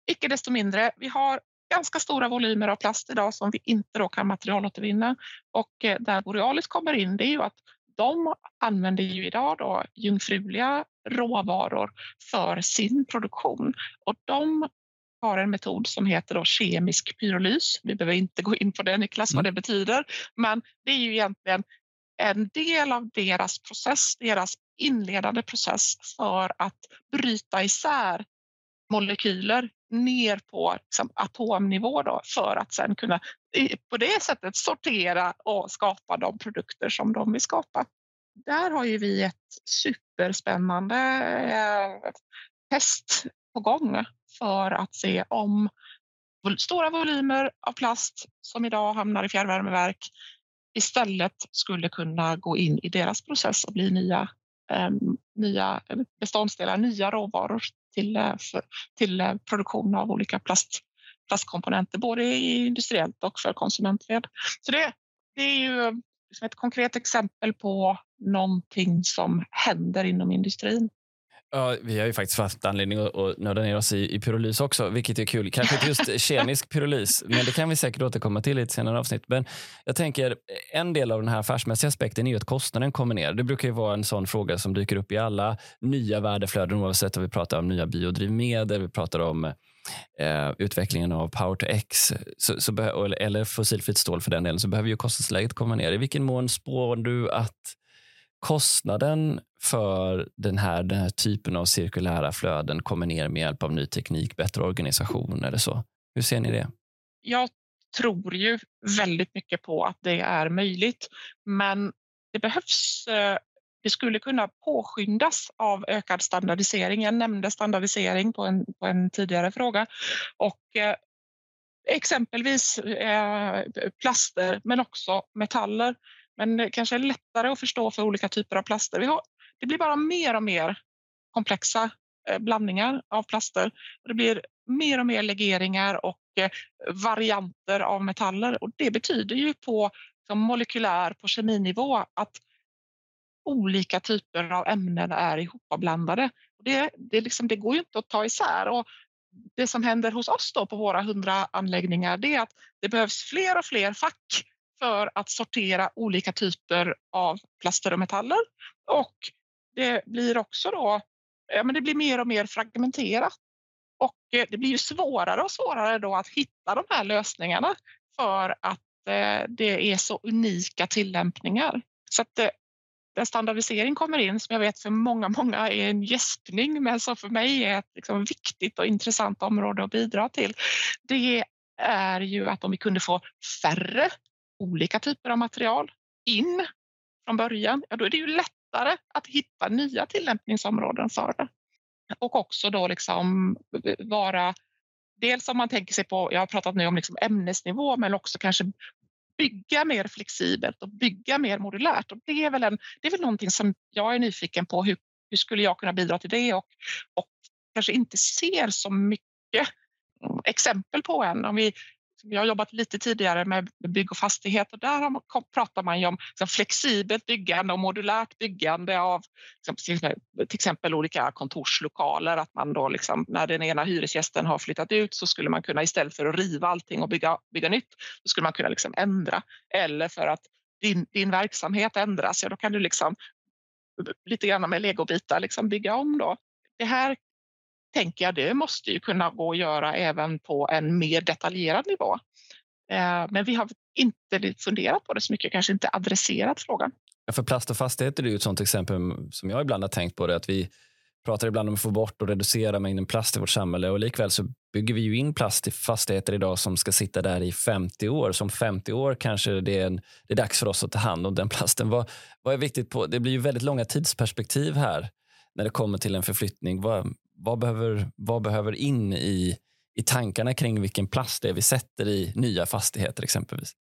icke desto mindre, vi har ganska stora volymer av plast idag som vi inte då kan materialåtervinna. Och eh, där Borealis kommer in det är ju att de använder ju idag då jungfruliga råvaror för sin produktion och de har en metod som heter då kemisk pyrolys. Vi behöver inte gå in på det Niklas, vad mm. det betyder, men det är ju egentligen en del av deras process, deras inledande process för att bryta isär molekyler ner på liksom, atomnivå då, för att sen kunna på det sättet sortera och skapa de produkter som de vill skapa. Där har ju vi ett superspännande eh, test på gång för att se om stora volymer av plast som idag hamnar i fjärrvärmeverk istället skulle kunna gå in i deras process och bli nya, eh, nya beståndsdelar, nya råvaror till, eh, för, till eh, produktion av olika plast, plastkomponenter, både industriellt och för konsumentled. Så det, det är ju liksom ett konkret exempel på någonting som händer inom industrin. Ja, vi har ju faktiskt haft anledning att, att nörda ner oss i, i pyrolys också, vilket är kul. Kanske inte just kemisk pyrolys, men det kan vi säkert återkomma till i ett senare avsnitt. Men jag tänker, en del av den här affärsmässiga aspekten är ju att kostnaden kommer ner. Det brukar ju vara en sån fråga som dyker upp i alla nya värdeflöden, oavsett om vi pratar om nya biodrivmedel, vi pratar om eh, utvecklingen av Power to X så, så eller fossilfritt stål för den delen, så behöver ju kostnadsläget komma ner. I vilken mån spår du att kostnaden för den här, den här typen av cirkulära flöden kommer ner med hjälp av ny teknik, bättre organisation eller så? Hur ser ni det? Jag tror ju väldigt mycket på att det är möjligt, men det behövs eh, det skulle kunna påskyndas av ökad standardisering. Jag nämnde standardisering på en, på en tidigare fråga. Och eh, exempelvis eh, plaster, men också metaller. Men det kanske är lättare att förstå för olika typer av plaster. Vi har, det blir bara mer och mer komplexa eh, blandningar av plaster. Det blir mer och mer legeringar och eh, varianter av metaller. Och det betyder ju på som molekylär, på keminivå att olika typer av ämnen är ihopblandade. Det, det, liksom, det går ju inte att ta isär. Och det som händer hos oss då på våra hundra anläggningar det är att det behövs fler och fler fack för att sortera olika typer av plaster och metaller. Och det blir också då, ja, men det blir mer och mer fragmenterat. Och eh, det blir ju svårare och svårare då att hitta de här lösningarna för att eh, det är så unika tillämpningar. Så att eh, där standardisering kommer in som jag vet för många, många är en gäspning men som för mig är ett liksom viktigt och intressant område att bidra till. Det är ju att om vi kunde få färre olika typer av material in från början, ja då är det ju lättare att hitta nya tillämpningsområden för det. Och också då liksom vara Dels om man tänker sig på, jag har pratat nu om liksom ämnesnivå, men också kanske bygga mer flexibelt och bygga mer modulärt. Och det, är väl en, det är väl någonting som jag är nyfiken på. Hur, hur skulle jag kunna bidra till det? Och, och kanske inte ser så mycket exempel på än. Om vi jag har jobbat lite tidigare med bygg och fastighet och där pratar man ju om liksom, flexibelt byggande och modulärt byggande av liksom, till exempel olika kontorslokaler. Att man då liksom, när den ena hyresgästen har flyttat ut så skulle man kunna istället för att riva allting och bygga, bygga nytt, så skulle man kunna liksom ändra. Eller för att din, din verksamhet ändras, ja då kan du liksom lite grann med legobitar liksom bygga om då. Det här tänker jag det måste ju kunna gå att göra även på en mer detaljerad nivå. Eh, men vi har inte funderat på det så mycket, kanske inte adresserat frågan. Ja, för plast och fastigheter är ju ett sånt exempel som jag ibland har tänkt på. Det, att vi pratar ibland om att få bort och reducera mängden plast i vårt samhälle och likväl så bygger vi ju in plast i fastigheter idag som ska sitta där i 50 år. Som 50 år kanske det är, en, det är dags för oss att ta hand om den plasten. Vad, vad är viktigt på? Det blir ju väldigt långa tidsperspektiv här när det kommer till en förflyttning. Vad, vad, behöver, vad behöver in i, i tankarna kring vilken plast det är vi sätter i nya fastigheter exempelvis?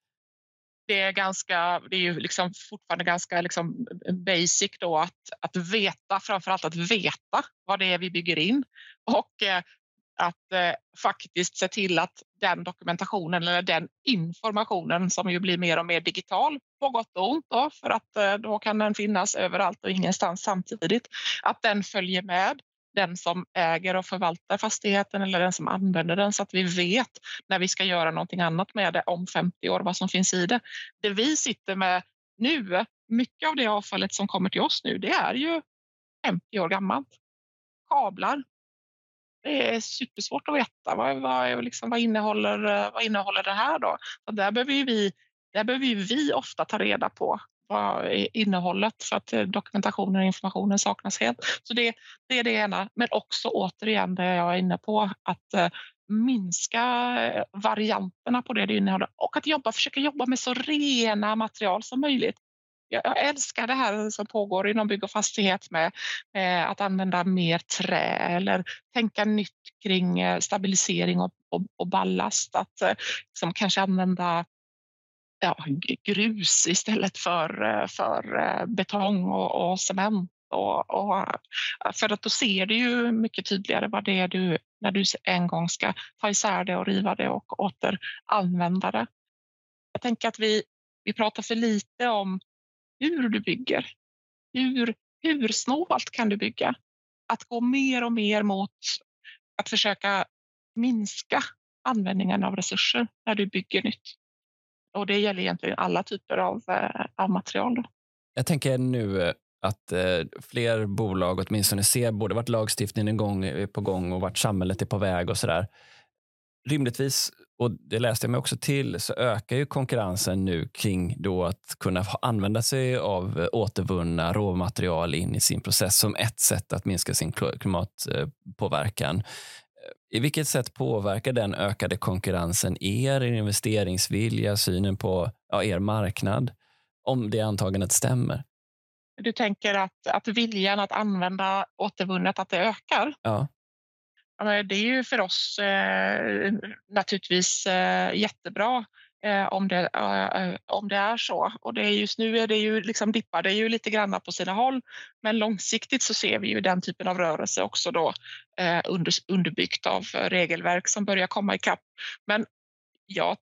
Det är, ganska, det är ju liksom fortfarande ganska liksom basic då att, att veta, framför allt att veta vad det är vi bygger in och eh, att eh, faktiskt se till att den dokumentationen eller den informationen som ju blir mer och mer digital på gott och ont då, för att eh, då kan den finnas överallt och ingenstans samtidigt, att den följer med den som äger och förvaltar fastigheten eller den som använder den så att vi vet när vi ska göra någonting annat med det om 50 år vad som finns i det. Det vi sitter med nu, mycket av det avfallet som kommer till oss nu, det är ju 50 år gammalt. Kablar. Det är supersvårt att veta vad, vad, liksom, vad, innehåller, vad innehåller det här då? Och där behöver vi, där behöver vi ofta ta reda på vad innehållet för att eh, dokumentationen och informationen saknas helt. Så det, det är det ena, men också återigen det jag är inne på att eh, minska eh, varianterna på det det innehåller och att jobba, försöka jobba med så rena material som möjligt jag älskar det här som pågår inom bygg och fastighet med, med att använda mer trä eller tänka nytt kring eh, stabilisering och, och, och ballast. Att eh, liksom kanske använda ja, grus istället för, eh, för eh, betong och, och cement. Och, och, eh, för att då ser du ju mycket tydligare vad det är du, när du en gång ska ta isär det och riva det och återanvända det. Jag tänker att vi, vi pratar för lite om hur du bygger. Hur, hur snålt kan du bygga? Att gå mer och mer mot att försöka minska användningen av resurser när du bygger nytt. Och det gäller egentligen alla typer av, eh, av material. Jag tänker nu eh, att eh, fler bolag åtminstone ser både vart lagstiftningen är gång, eh, på gång och vart samhället är på väg och sådär. Rimligtvis och det läste jag mig också till, så ökar ju konkurrensen nu kring då att kunna använda sig av eh, återvunna råmaterial in i sin process som ett sätt att minska sin klimatpåverkan. I vilket sätt påverkar den ökade konkurrensen er, er investeringsvilja, synen på ja, er marknad, om det antagandet stämmer? Du tänker att, att viljan att använda återvunnet, att det ökar? Ja. Det är ju för oss eh, naturligtvis eh, jättebra eh, om, det, eh, eh, om det är så. Och det är just nu är det ju liksom dippar det är ju lite granna på sina håll. Men långsiktigt så ser vi ju den typen av rörelse också då eh, under, underbyggt av regelverk som börjar komma ikapp. Men jag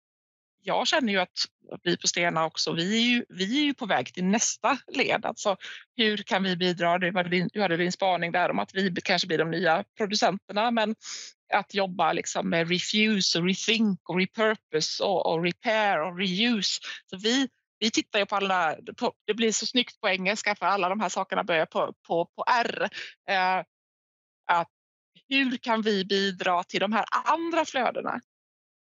jag känner ju att vi på Stena också, vi är ju, vi är ju på väg till nästa led. Alltså, hur kan vi bidra? Du hade, din, du hade din spaning där om att vi kanske blir de nya producenterna, men att jobba liksom med refuse och rethink och repurpose och, och repair och reuse. Så vi, vi tittar ju på alla, på, det blir så snyggt på engelska för alla de här sakerna börjar på, på, på R. Eh, att hur kan vi bidra till de här andra flödena?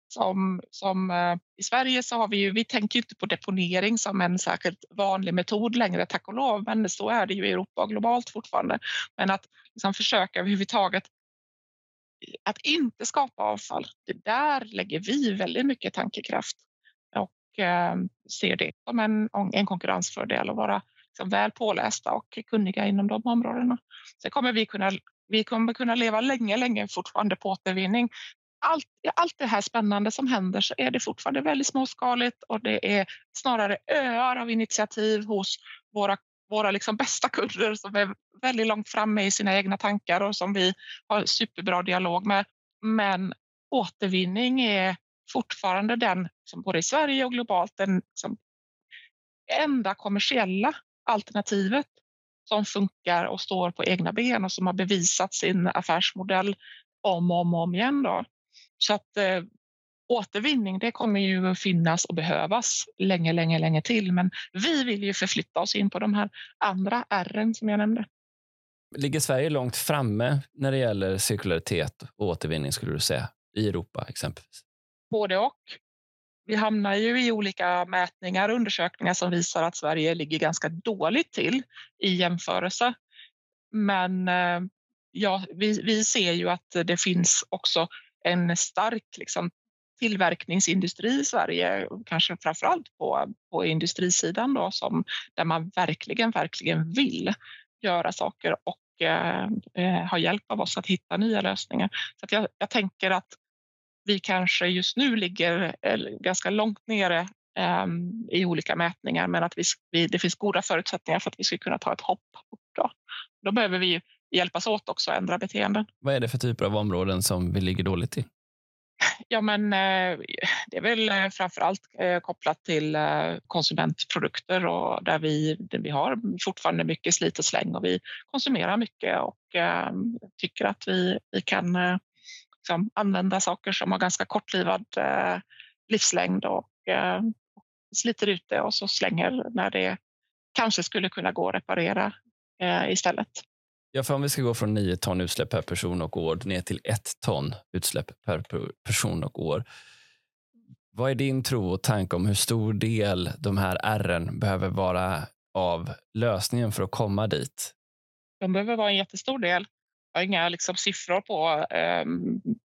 Som, som eh, I Sverige så har vi ju, vi tänker inte på deponering som en särskilt vanlig metod längre, tack och lov, men så är det ju i Europa och globalt fortfarande. Men att liksom försöka överhuvudtaget att inte skapa avfall, det där lägger vi väldigt mycket tankekraft och eh, ser det som en, en konkurrensfördel att vara liksom väl pålästa och kunniga inom de områdena. Sen kommer vi kunna vi kommer kunna leva länge, länge fortfarande på återvinning allt, allt det här spännande som händer så är det fortfarande väldigt småskaligt och det är snarare öar av initiativ hos våra, våra liksom bästa kunder som är väldigt långt framme i sina egna tankar och som vi har superbra dialog med. Men återvinning är fortfarande den, som både i Sverige och globalt, den som enda kommersiella alternativet som funkar och står på egna ben och som har bevisat sin affärsmodell om och om, om igen. Då. Så att eh, återvinning, det kommer ju finnas och behövas länge, länge, länge till. Men vi vill ju förflytta oss in på de här andra R som jag nämnde. Ligger Sverige långt framme när det gäller cirkularitet och återvinning skulle du säga i Europa exempelvis? Både och. Vi hamnar ju i olika mätningar och undersökningar som visar att Sverige ligger ganska dåligt till i jämförelse. Men eh, ja, vi, vi ser ju att det finns också en stark liksom, tillverkningsindustri i Sverige, kanske framförallt på, på industrisidan då, som, där man verkligen, verkligen vill göra saker och eh, eh har hjälp av oss att hitta nya lösningar. Så att jag, jag tänker att vi kanske just nu ligger eh, ganska långt nere eh, i olika mätningar, men att vi, det finns goda förutsättningar för att vi ska kunna ta ett hopp upp. Då, då behöver vi hjälpas åt också att ändra beteenden. Vad är det för typer av områden som vi ligger dåligt till? Ja, men eh, det är väl eh, framför allt eh, kopplat till konsumentprodukter och där vi, vi har fortfarande mycket slit och släng och vi konsumerar mycket och tycker att vi, vi kan liksom använda saker som har ganska kortlivad livslängd och sliter ut det och så slänger när det kanske skulle kunna gå att reparera istället. Ja, för om vi ska gå från 9 ton utsläpp per person och år ner till 1 ton utsläpp per person och år. Vad är din tro och tanke om hur stor del de här R behöver vara av lösningen för att komma dit? De behöver vara en jättestor del. Jag har inga liksom, siffror på eh,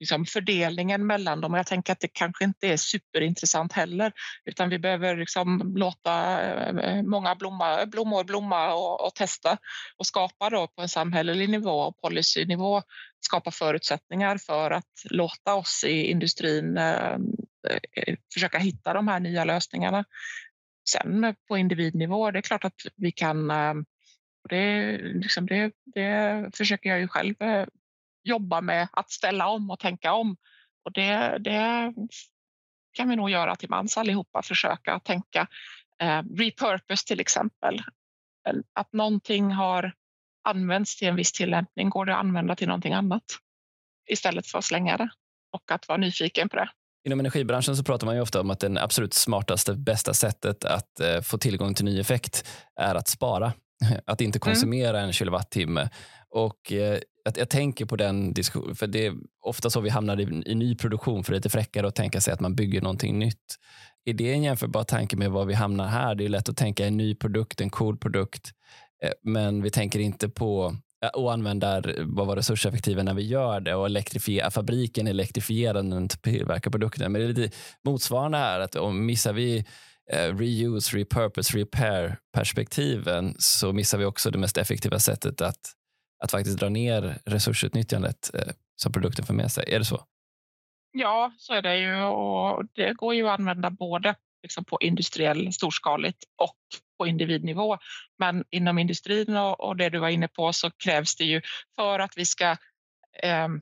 liksom, fördelningen mellan dem och jag tänker att det kanske inte är superintressant heller utan vi behöver liksom, låta eh, många blomma, blommor blomma och, och, testa och skapa då på en samhällelig nivå och policynivå skapa förutsättningar för att låta oss i industrin eh, eh försöka hitta de här nya lösningarna. Sen på individnivå, det är klart att vi kan ehm, det, liksom det, det försöker jag ju själv eh, jobba med, att ställa om och tänka om. Och det, det kan vi nog göra till mans allihopa, försöka tänka eh, repurpose till exempel. Att någonting har använts till en viss tillämpning, går det att använda till någonting annat istället för att slänga det och att vara nyfiken på det. Inom energibranschen så pratar man ju ofta om att det absolut smartaste, bästa sättet att eh, få tillgång till ny effekt är att spara. Att inte mm. konsumera mm. en kilowattimme. Och eh, jag, jag, tänker på den diskussionen, för det är ofta så vi hamnar i, i ny produktion för det är lite fräckare att tänka sig att man bygger någonting nytt. Är det en jämförbar tanke med var vi hamnar här? Det är lätt att tänka en ny produkt, en cool produkt, eh, men vi tänker inte på och använder vad var resurseffektiva när vi gör det och elektrifiera, fabriken elektrifierar när den tillverkar produkten. Men det är lite motsvarande här, att om missar vi eh, Eh, reuse, repurpose, repair perspektiven så missar vi också det mest effektiva sättet att, att faktiskt dra ner resursutnyttjandet eh, som produkten för med sig. Är det så? Ja, så är det ju och det går ju att använda både liksom på industriell storskaligt och på individnivå. Men inom industrin och, och det du var inne på så krävs det ju för att vi ska ehm,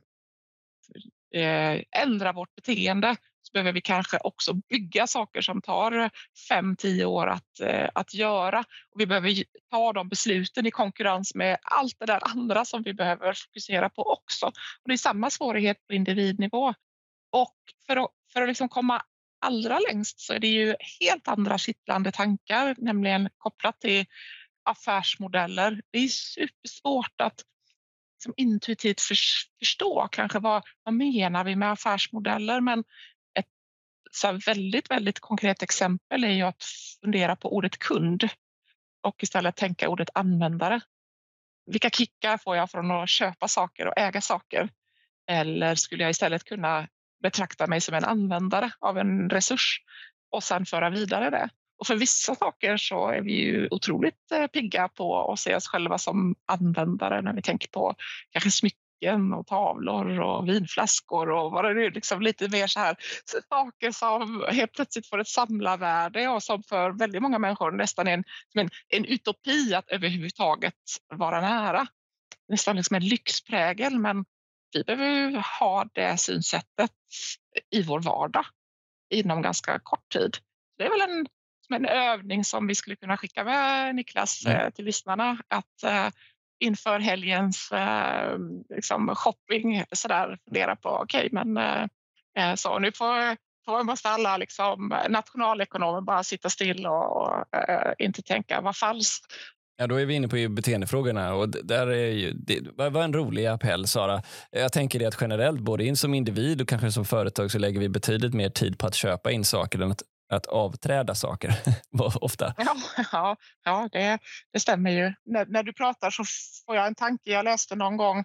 eh, ändra vårt beteende behöver vi kanske också bygga saker som tar fem tio år att, eh, att göra. Och vi behöver ta de besluten i konkurrens med allt det där andra som vi behöver fokusera på också. Och det är samma svårighet på individnivå. Och för att, för att liksom komma allra längst så är det ju helt andra kittlande tankar, nämligen kopplat till affärsmodeller. Det är supersvårt att liksom intuitivt förstå kanske vad, vad menar vi med affärsmodeller men så väldigt, väldigt konkret exempel är ju att fundera på ordet kund och istället tänka ordet användare. Vilka kickar får jag från att köpa saker och äga saker? Eller skulle jag istället kunna betrakta mig som en användare av en resurs och sedan föra vidare det. Och för vissa saker så är vi ju otroligt eh, pigga på att se oss själva som användare när vi tänker på kanske smycken och tavlor och vinflaskor och vad det är, liksom lite mer så här saker som helt plötsligt får ett samlarvärde och som för väldigt många människor nästan är en, en, en utopi att överhuvudtaget vara nära. Nästan liksom en lyxprägel men vi behöver ha det synsättet i vår vardag inom ganska kort tid. Det är väl en, en övning som vi skulle kunna skicka med Niklas. Eh, till lyssnarna att uh, inför helgens eh, liksom shopping så där, fundera på okej, okay, men eh, eh, så nu får, får måste alla liksom, nationalekonomer bara sitta still och, och eh, inte tänka vad falskt Ja, då är vi inne på beteendefrågorna och där är ju, det var en rolig appell Sara. Jag tänker det att generellt, både in som individ och kanske som företag så lägger vi betydligt mer tid på att köpa in saker än att, att avträda saker ofta. Ja, ja, ja det, det stämmer ju. När, när du pratar så får jag en tanke. Jag läste någon gång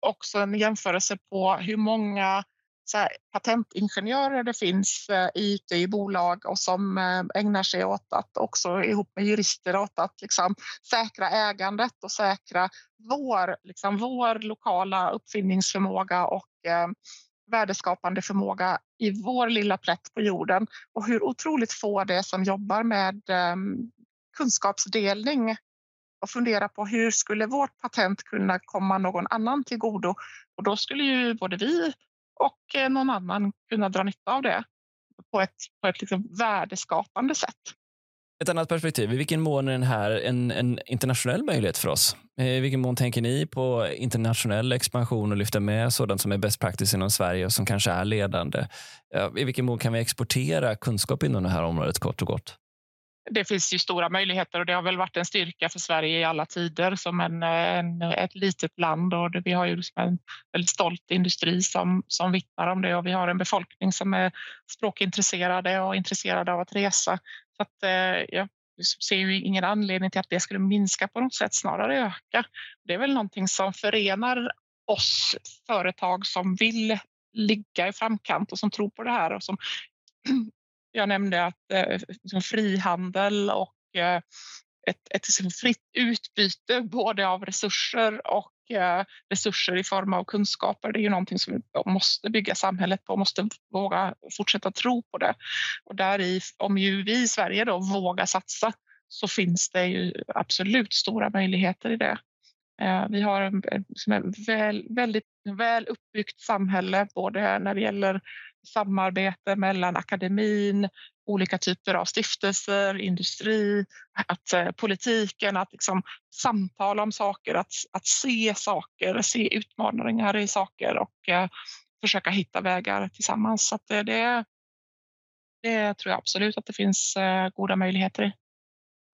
också en jämförelse på hur många så här, patentingenjörer det finns eh, ute i bolag och som eh, ägnar sig åt att också ihop med jurister åt att liksom, säkra ägandet och säkra vår, liksom, vår lokala uppfinningsförmåga och eh, värdeskapande förmåga i vår lilla plätt på jorden och hur otroligt få det är som jobbar med ehm, kunskapsdelning och fundera på hur skulle vårt patent kunna komma någon annan till godo? Och då skulle ju både vi och eh, någon annan kunna dra nytta av det på ett, på ett liksom värdeskapande sätt. Ett annat perspektiv, i vilken mån är den här en, en internationell möjlighet för oss? Eh, I vilken mån tänker ni på internationell expansion och lyfta med sådant som är best practice inom Sverige och som kanske är ledande? I vilken mån kan vi exportera kunskap inom det här området kort och gott? det finns ju stora möjligheter och det har väl varit en styrka för Sverige i alla tider som en, en ett litet land och det, vi har ju liksom en väldigt stolt industri som, som vittnar om det och vi har en befolkning som är språkintresserade och intresserade av att resa. Så att, eh, jag ser ju ingen anledning till att det skulle minska på något sätt, snarare öka. Det är väl någonting som förenar oss företag som vill ligga i framkant och som tror på det här och som jag nämnde att eh, liksom frihandel och eh, ett, ett liksom fritt utbyte både av resurser och eh, resurser i form av kunskaper. Det är ju någonting som vi måste bygga samhället på, måste våga fortsätta tro på det. Och där i, om ju vi i Sverige då vågar satsa så finns det ju absolut stora möjligheter i det. Eh, vi har ett väl, väldigt väl uppbyggt samhälle både när det gäller samarbete mellan akademin, olika typer av stiftelser, industri, att eh, politiken, att liksom samtala om saker, att, att se saker, se utmaningar i saker och eh, försöka hitta vägar tillsammans. Så att det, det, det tror jag absolut att det finns eh, goda möjligheter i.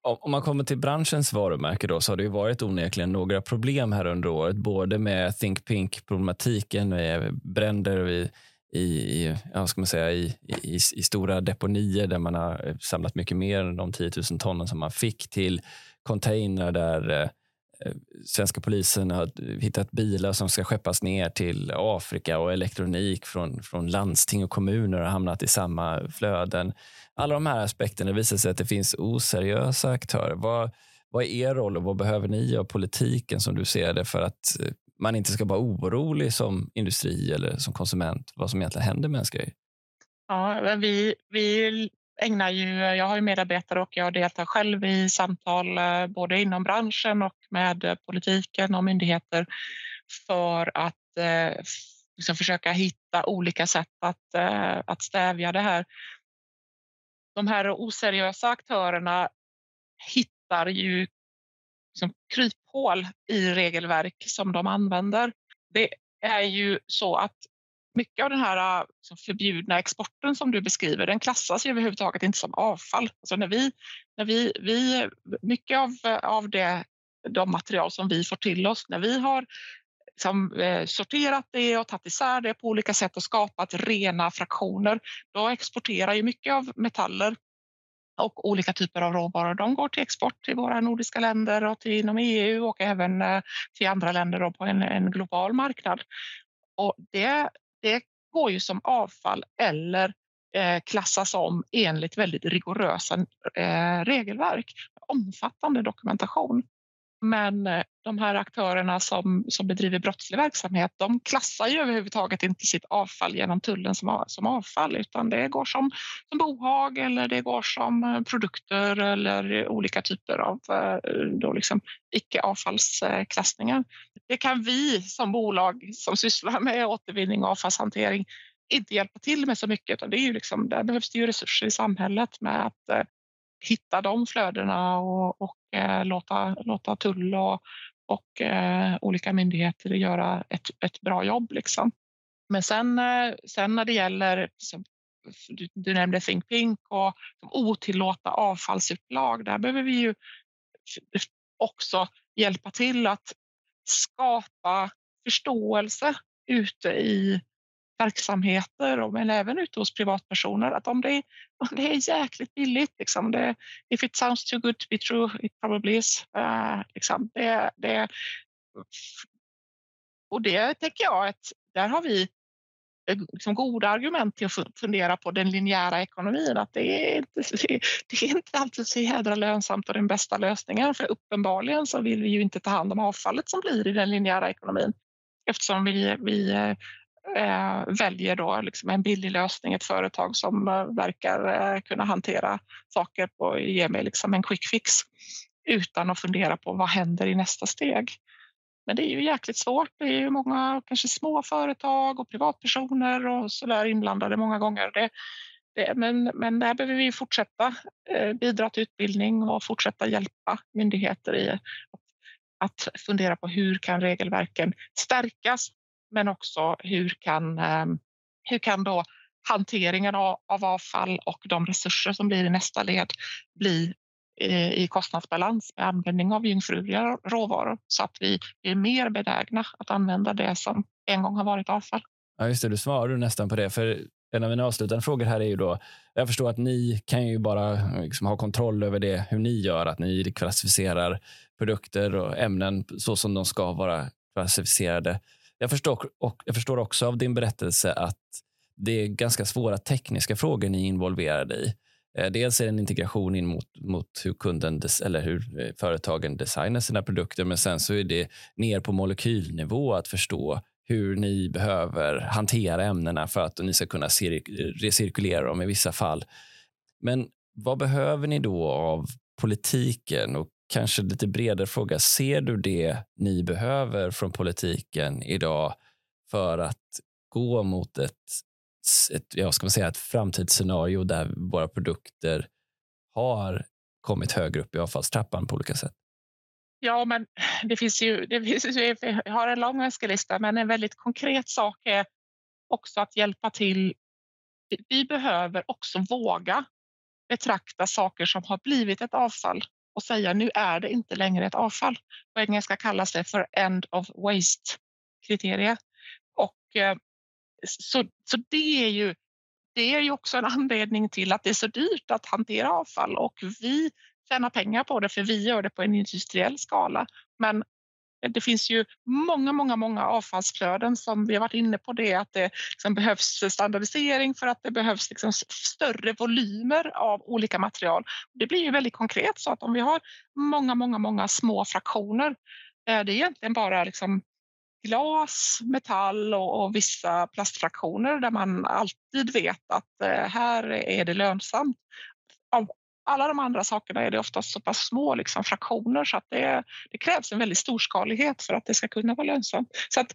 Om man kommer till branschens varumärke då, så har det ju varit onekligen några problem här under året, både med Think Pink-problematiken, med bränder i i, ja, ska man säga, i, i, i, stora deponier där man har samlat mycket mer än de 10 000 tonnen som man fick till containrar där eh, svenska polisen har hittat bilar som ska skeppas ner till Afrika och elektronik från, från landsting och kommuner har hamnat i samma flöden. Alla de här aspekterna visar sig att det finns oseriösa aktörer. Vad, vad är er roll och vad behöver ni av politiken som du ser det för att eh, man inte ska vara orolig som industri eller som konsument vad som egentligen händer med ens grej? Ja, vi, vi ägnar ju, jag har ju medarbetare och jag deltar själv i samtal eh, både inom branschen och med politiken och myndigheter för att eh, liksom försöka hitta olika sätt att, eh, att stävja det här. De här oseriösa aktörerna hittar ju liksom kryphål i regelverk som de använder. Det är ju så att mycket av den här äh, liksom förbjudna exporten som du beskriver, den klassas ju överhuvudtaget inte som avfall. Alltså när vi, när vi, vi, mycket av, äh, av det, de material som vi får till oss, när vi har liksom, eh, sorterat det och tagit isär det på olika sätt och skapat rena fraktioner, då exporterar ju mycket av metaller och olika typer av råvaror. De går till export till våra nordiska länder och till inom EU och även eh, till andra länder på en, en global marknad. Och det, det går ju som avfall eller eh, klassas om enligt väldigt rigorösa eh, regelverk. Omfattande dokumentation. Men eh, de här aktörerna som, som bedriver brottslig verksamhet, de klassar ju överhuvudtaget inte sitt avfall genom tullen som, som avfall, utan det går som, som bohag eller det går som eh, produkter eller olika typer av eh, då liksom icke-avfallsklassningar. Det kan vi som bolag som sysslar med återvinning och avfallshantering inte hjälpa till med så mycket, utan det är ju liksom, där behövs det ju resurser i samhället med att hitta de flödena och, och eh, låta, låta tull och, och eh, olika myndigheter göra ett, ett bra jobb. Liksom. Men sen, eh, sen när det gäller, du, du nämnde Think Pink och otillåta avfallsutlag. där behöver vi ju också hjälpa till att skapa förståelse ute i verksamheter men även ute hos privatpersoner att om det, om det är jäkligt billigt, liksom det, if it sounds too good to be true, it probably is. Uh, liksom, det, det, och det tänker jag att där har vi eh, liksom goda argument till att fundera på den linjära ekonomin. Att det är inte, det är inte alltid så jädra lönsamt och den bästa lösningen. För uppenbarligen så vill vi ju inte ta hand om avfallet som blir i den linjära ekonomin eftersom vi, vi eh, eh, väljer då liksom en billig lösning, ett företag som eh, verkar eh, kunna hantera saker och ge mig liksom en quick fix utan att fundera på vad händer i nästa steg. Men det är ju jäkligt svårt. Det är ju många kanske små företag och privatpersoner och så där inblandade många gånger. Det, det, men, men där behöver vi fortsätta eh, bidra till utbildning och fortsätta hjälpa myndigheter i att, att fundera på hur kan regelverken stärkas men också hur kan, ehm, hur kan då hanteringen av, avfall och de resurser som blir i nästa led bli eh, i kostnadsbalans med användning av jungfruliga råvaror så att vi är mer benägna att använda det som en gång har varit avfall. Ja, just det. Du svarade nästan på det. För en av mina avslutande frågor här är ju då, jag förstår att ni kan ju bara eh, liksom ha kontroll över det, hur ni gör, att ni klassificerar produkter och ämnen så som de ska vara klassificerade. Jag förstår, och jag förstår också av din berättelse att det är ganska svåra tekniska frågor ni är involverade i. Eh, dels är det en integration in mot, mot hur kunden eller hur eh, företagen designar sina produkter, men sen så är det ner på molekylnivå att förstå hur ni behöver hantera ämnena för att ni ska kunna recirkulera dem i vissa fall. Men vad behöver ni då av politiken och kanske lite bredare fråga, ser du det ni behöver från politiken idag för att gå mot ett, ett, jag ska säga, ett framtidsscenario där våra produkter har kommit högre upp i avfallstrappan på olika sätt? Ja, men det finns ju, det finns ju, jag har en lång önskelista, men en väldigt konkret sak är också att hjälpa till. Vi behöver också våga betrakta saker som har blivit ett avfall och säga nu är det inte längre ett avfall. På engelska kallas det för end of waste kriterie. Och eh, så, så det är ju det är ju också en anledning till att det är så dyrt att hantera avfall och vi tjänar pengar på det för vi gör det på en industriell skala. Men det finns ju många, många, många avfallsflöden som vi har varit inne på det att det liksom behövs standardisering för att det behövs liksom större volymer av olika material. Det blir ju väldigt konkret så att om vi har många, många, många små fraktioner, eh, det är egentligen bara liksom glas, metall och, och, vissa plastfraktioner där man alltid vet att eh, här är det lönsamt. Av alla de andra sakerna är det oftast så pass små liksom, fraktioner så att det, det krävs en väldigt storskalighet för att det ska kunna vara lönsamt. Så att,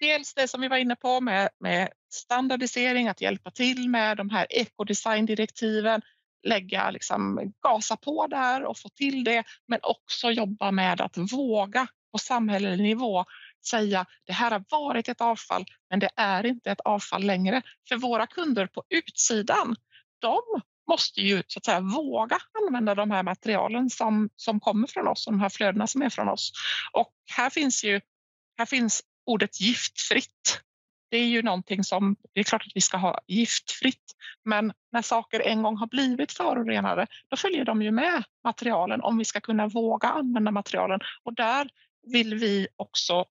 dels det som vi var inne på med, med standardisering, att hjälpa till med de här ekodesigndirektiven, lägga, liksom, gasa på där och få till det, men också jobba med att våga på samhällelig nivå säga det här har varit ett avfall, men det är inte ett avfall längre. För våra kunder på utsidan, de måste ju så att säga våga använda de här materialen som, som kommer från oss, och de här flödena som är från oss. Och här finns ju här finns ordet giftfritt. Det är ju någonting som, det är klart att vi ska ha giftfritt, men när saker en gång har blivit förorenade, då följer de ju med materialen om vi ska kunna våga använda materialen. Och där vill vi också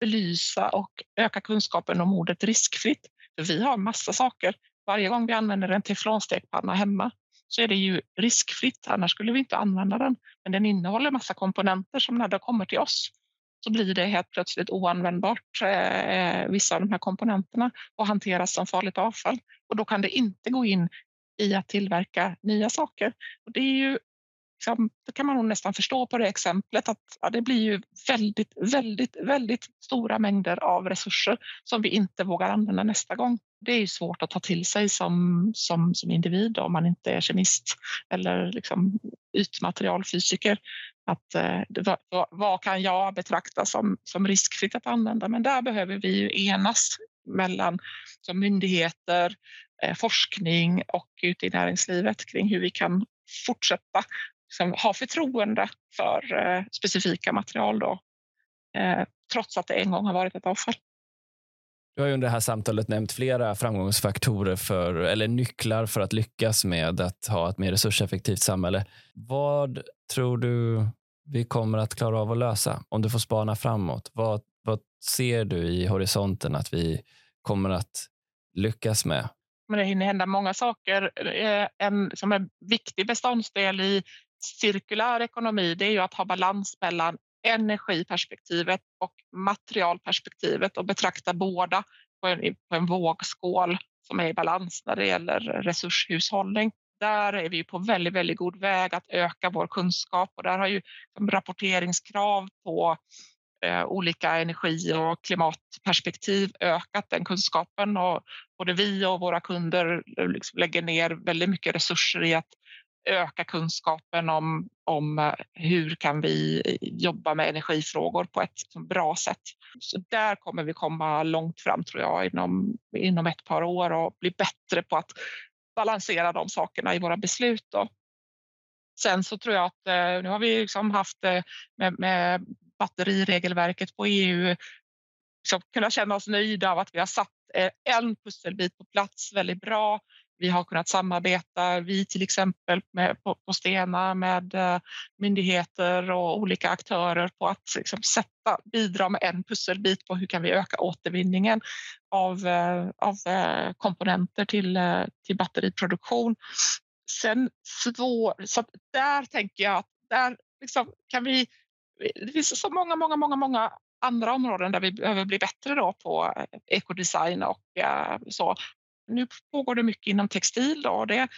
belysa och öka kunskapen om ordet riskfritt. För vi har massa saker varje gång vi använder en teflonstekpanna hemma så är det ju riskfritt, annars skulle vi inte använda den. Men den innehåller massa komponenter som när det kommer till oss så blir det helt plötsligt oanvändbart, eh, vissa av de här komponenterna och hanteras som farligt avfall. Och då kan det inte gå in i att tillverka nya saker. Och det är ju liksom, det kan man nog nästan förstå på det exemplet att ja, det blir ju väldigt, väldigt, väldigt stora mängder av resurser som vi inte vågar använda nästa gång. Det är ju svårt att ta till sig som, som, som individ om man inte är kemist eller liksom ytmaterialfysiker. Att, eh, vad, vad, kan jag betrakta som, som riskfritt att använda? Men där behöver vi ju enas mellan som myndigheter, eh, forskning och ute i näringslivet kring hur vi kan fortsätta liksom, ha förtroende för eh, specifika material då, eh, trots att det en gång har varit ett avfall. Du har under det här samtalet nämnt flera framgångsfaktorer för, eller nycklar för att lyckas med att ha ett mer resurseffektivt samhälle. Vad tror du vi kommer att klara av att lösa om du får spana framåt? Vad, vad ser du i horisonten att vi kommer att lyckas med? Men det hinner hända många saker. Eh, en som är viktig beståndsdel i cirkulär ekonomi det är ju att ha balans mellan energiperspektivet och materialperspektivet och betrakta båda på en, på en vågskål som är i balans när det gäller resurshushållning. Där är vi på väldigt, väldigt god väg att öka vår kunskap och där har ju rapporteringskrav på eh, olika energi och klimatperspektiv ökat den kunskapen och både vi och våra kunder liksom lägger ner väldigt mycket resurser i att öka kunskapen om, om eh, hur kan vi eh, jobba med energifrågor på ett liksom, bra sätt. Så där kommer vi komma långt fram tror jag inom, inom ett par år och bli bättre på att balansera de sakerna i våra beslut. Då. Sen så tror jag att eh, nu har vi liksom haft med, med batteriregelverket på EU liksom kunnat känna oss nöjda av att vi har satt en pusselbit på plats väldigt bra vi har kunnat samarbeta, vi till exempel med, på, på Stena med eh, myndigheter och olika aktörer på att liksom, sätta, bidra med en pusselbit på hur kan vi öka återvinningen av, eh, av eh, komponenter till, till batteriproduktion. Sen svår, så där tänker jag att där liksom kan vi, det finns så många, många, många, många andra områden där vi behöver bli bättre då på ekodesign och så nu pågår det mycket inom textil och det,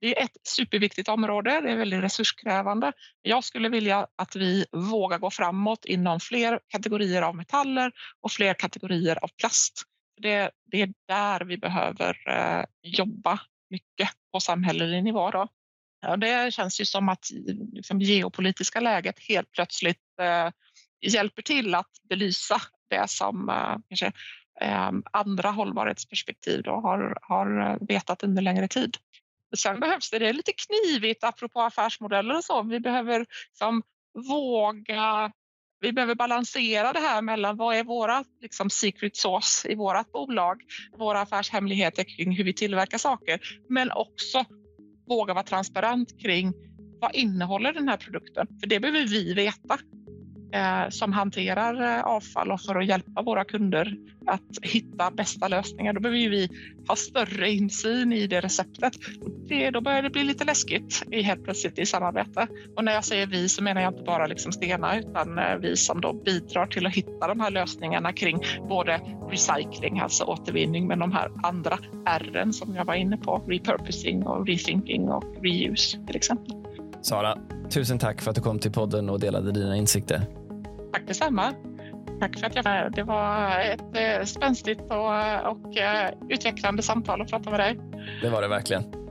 det är ett superviktigt område. Det är väldigt resurskrävande. Jag skulle vilja att vi vågar gå framåt inom fler kategorier av metaller och fler kategorier av plast. Det, det är där vi behöver eh, jobba mycket på samhällelig nivå. Då. Ja, det känns ju som att eh, liksom, geopolitiska läget helt plötsligt eh, hjälper till att belysa det som eh, kanske Eh, andra hållbarhetsperspektiv då har, har eh, vetat under längre tid. Sen behövs det, det är lite knivigt apropå affärsmodeller och så. Vi behöver liksom våga vi behöver balansera det här mellan vad är våra liksom, secret sauce i vårt bolag, våra affärshemligheter kring hur vi tillverkar saker, men också våga vara transparent kring vad innehåller den här produkten? För det behöver vi veta Eh, som hanterar eh, avfall och för att hjälpa våra kunder att hitta bästa lösningar. Då behöver vi ha större insyn i det receptet. Det, då börjar det bli lite läskigt i helt plötsligt i samarbete. Och när jag säger vi så menar jag inte bara liksom Stena utan eh, vi som då bidrar till att hitta de här lösningarna kring både recycling, alltså återvinning, men de här andra R som jag var inne på, repurposing och rethinking och reuse till exempel. Sara, tusen tack för att du kom till podden och delade dina insikter. Tack detsamma. Tack för att jag Det var ett eh, spänstigt och, och eh, utvecklande samtal att prata med dig. Det var det verkligen.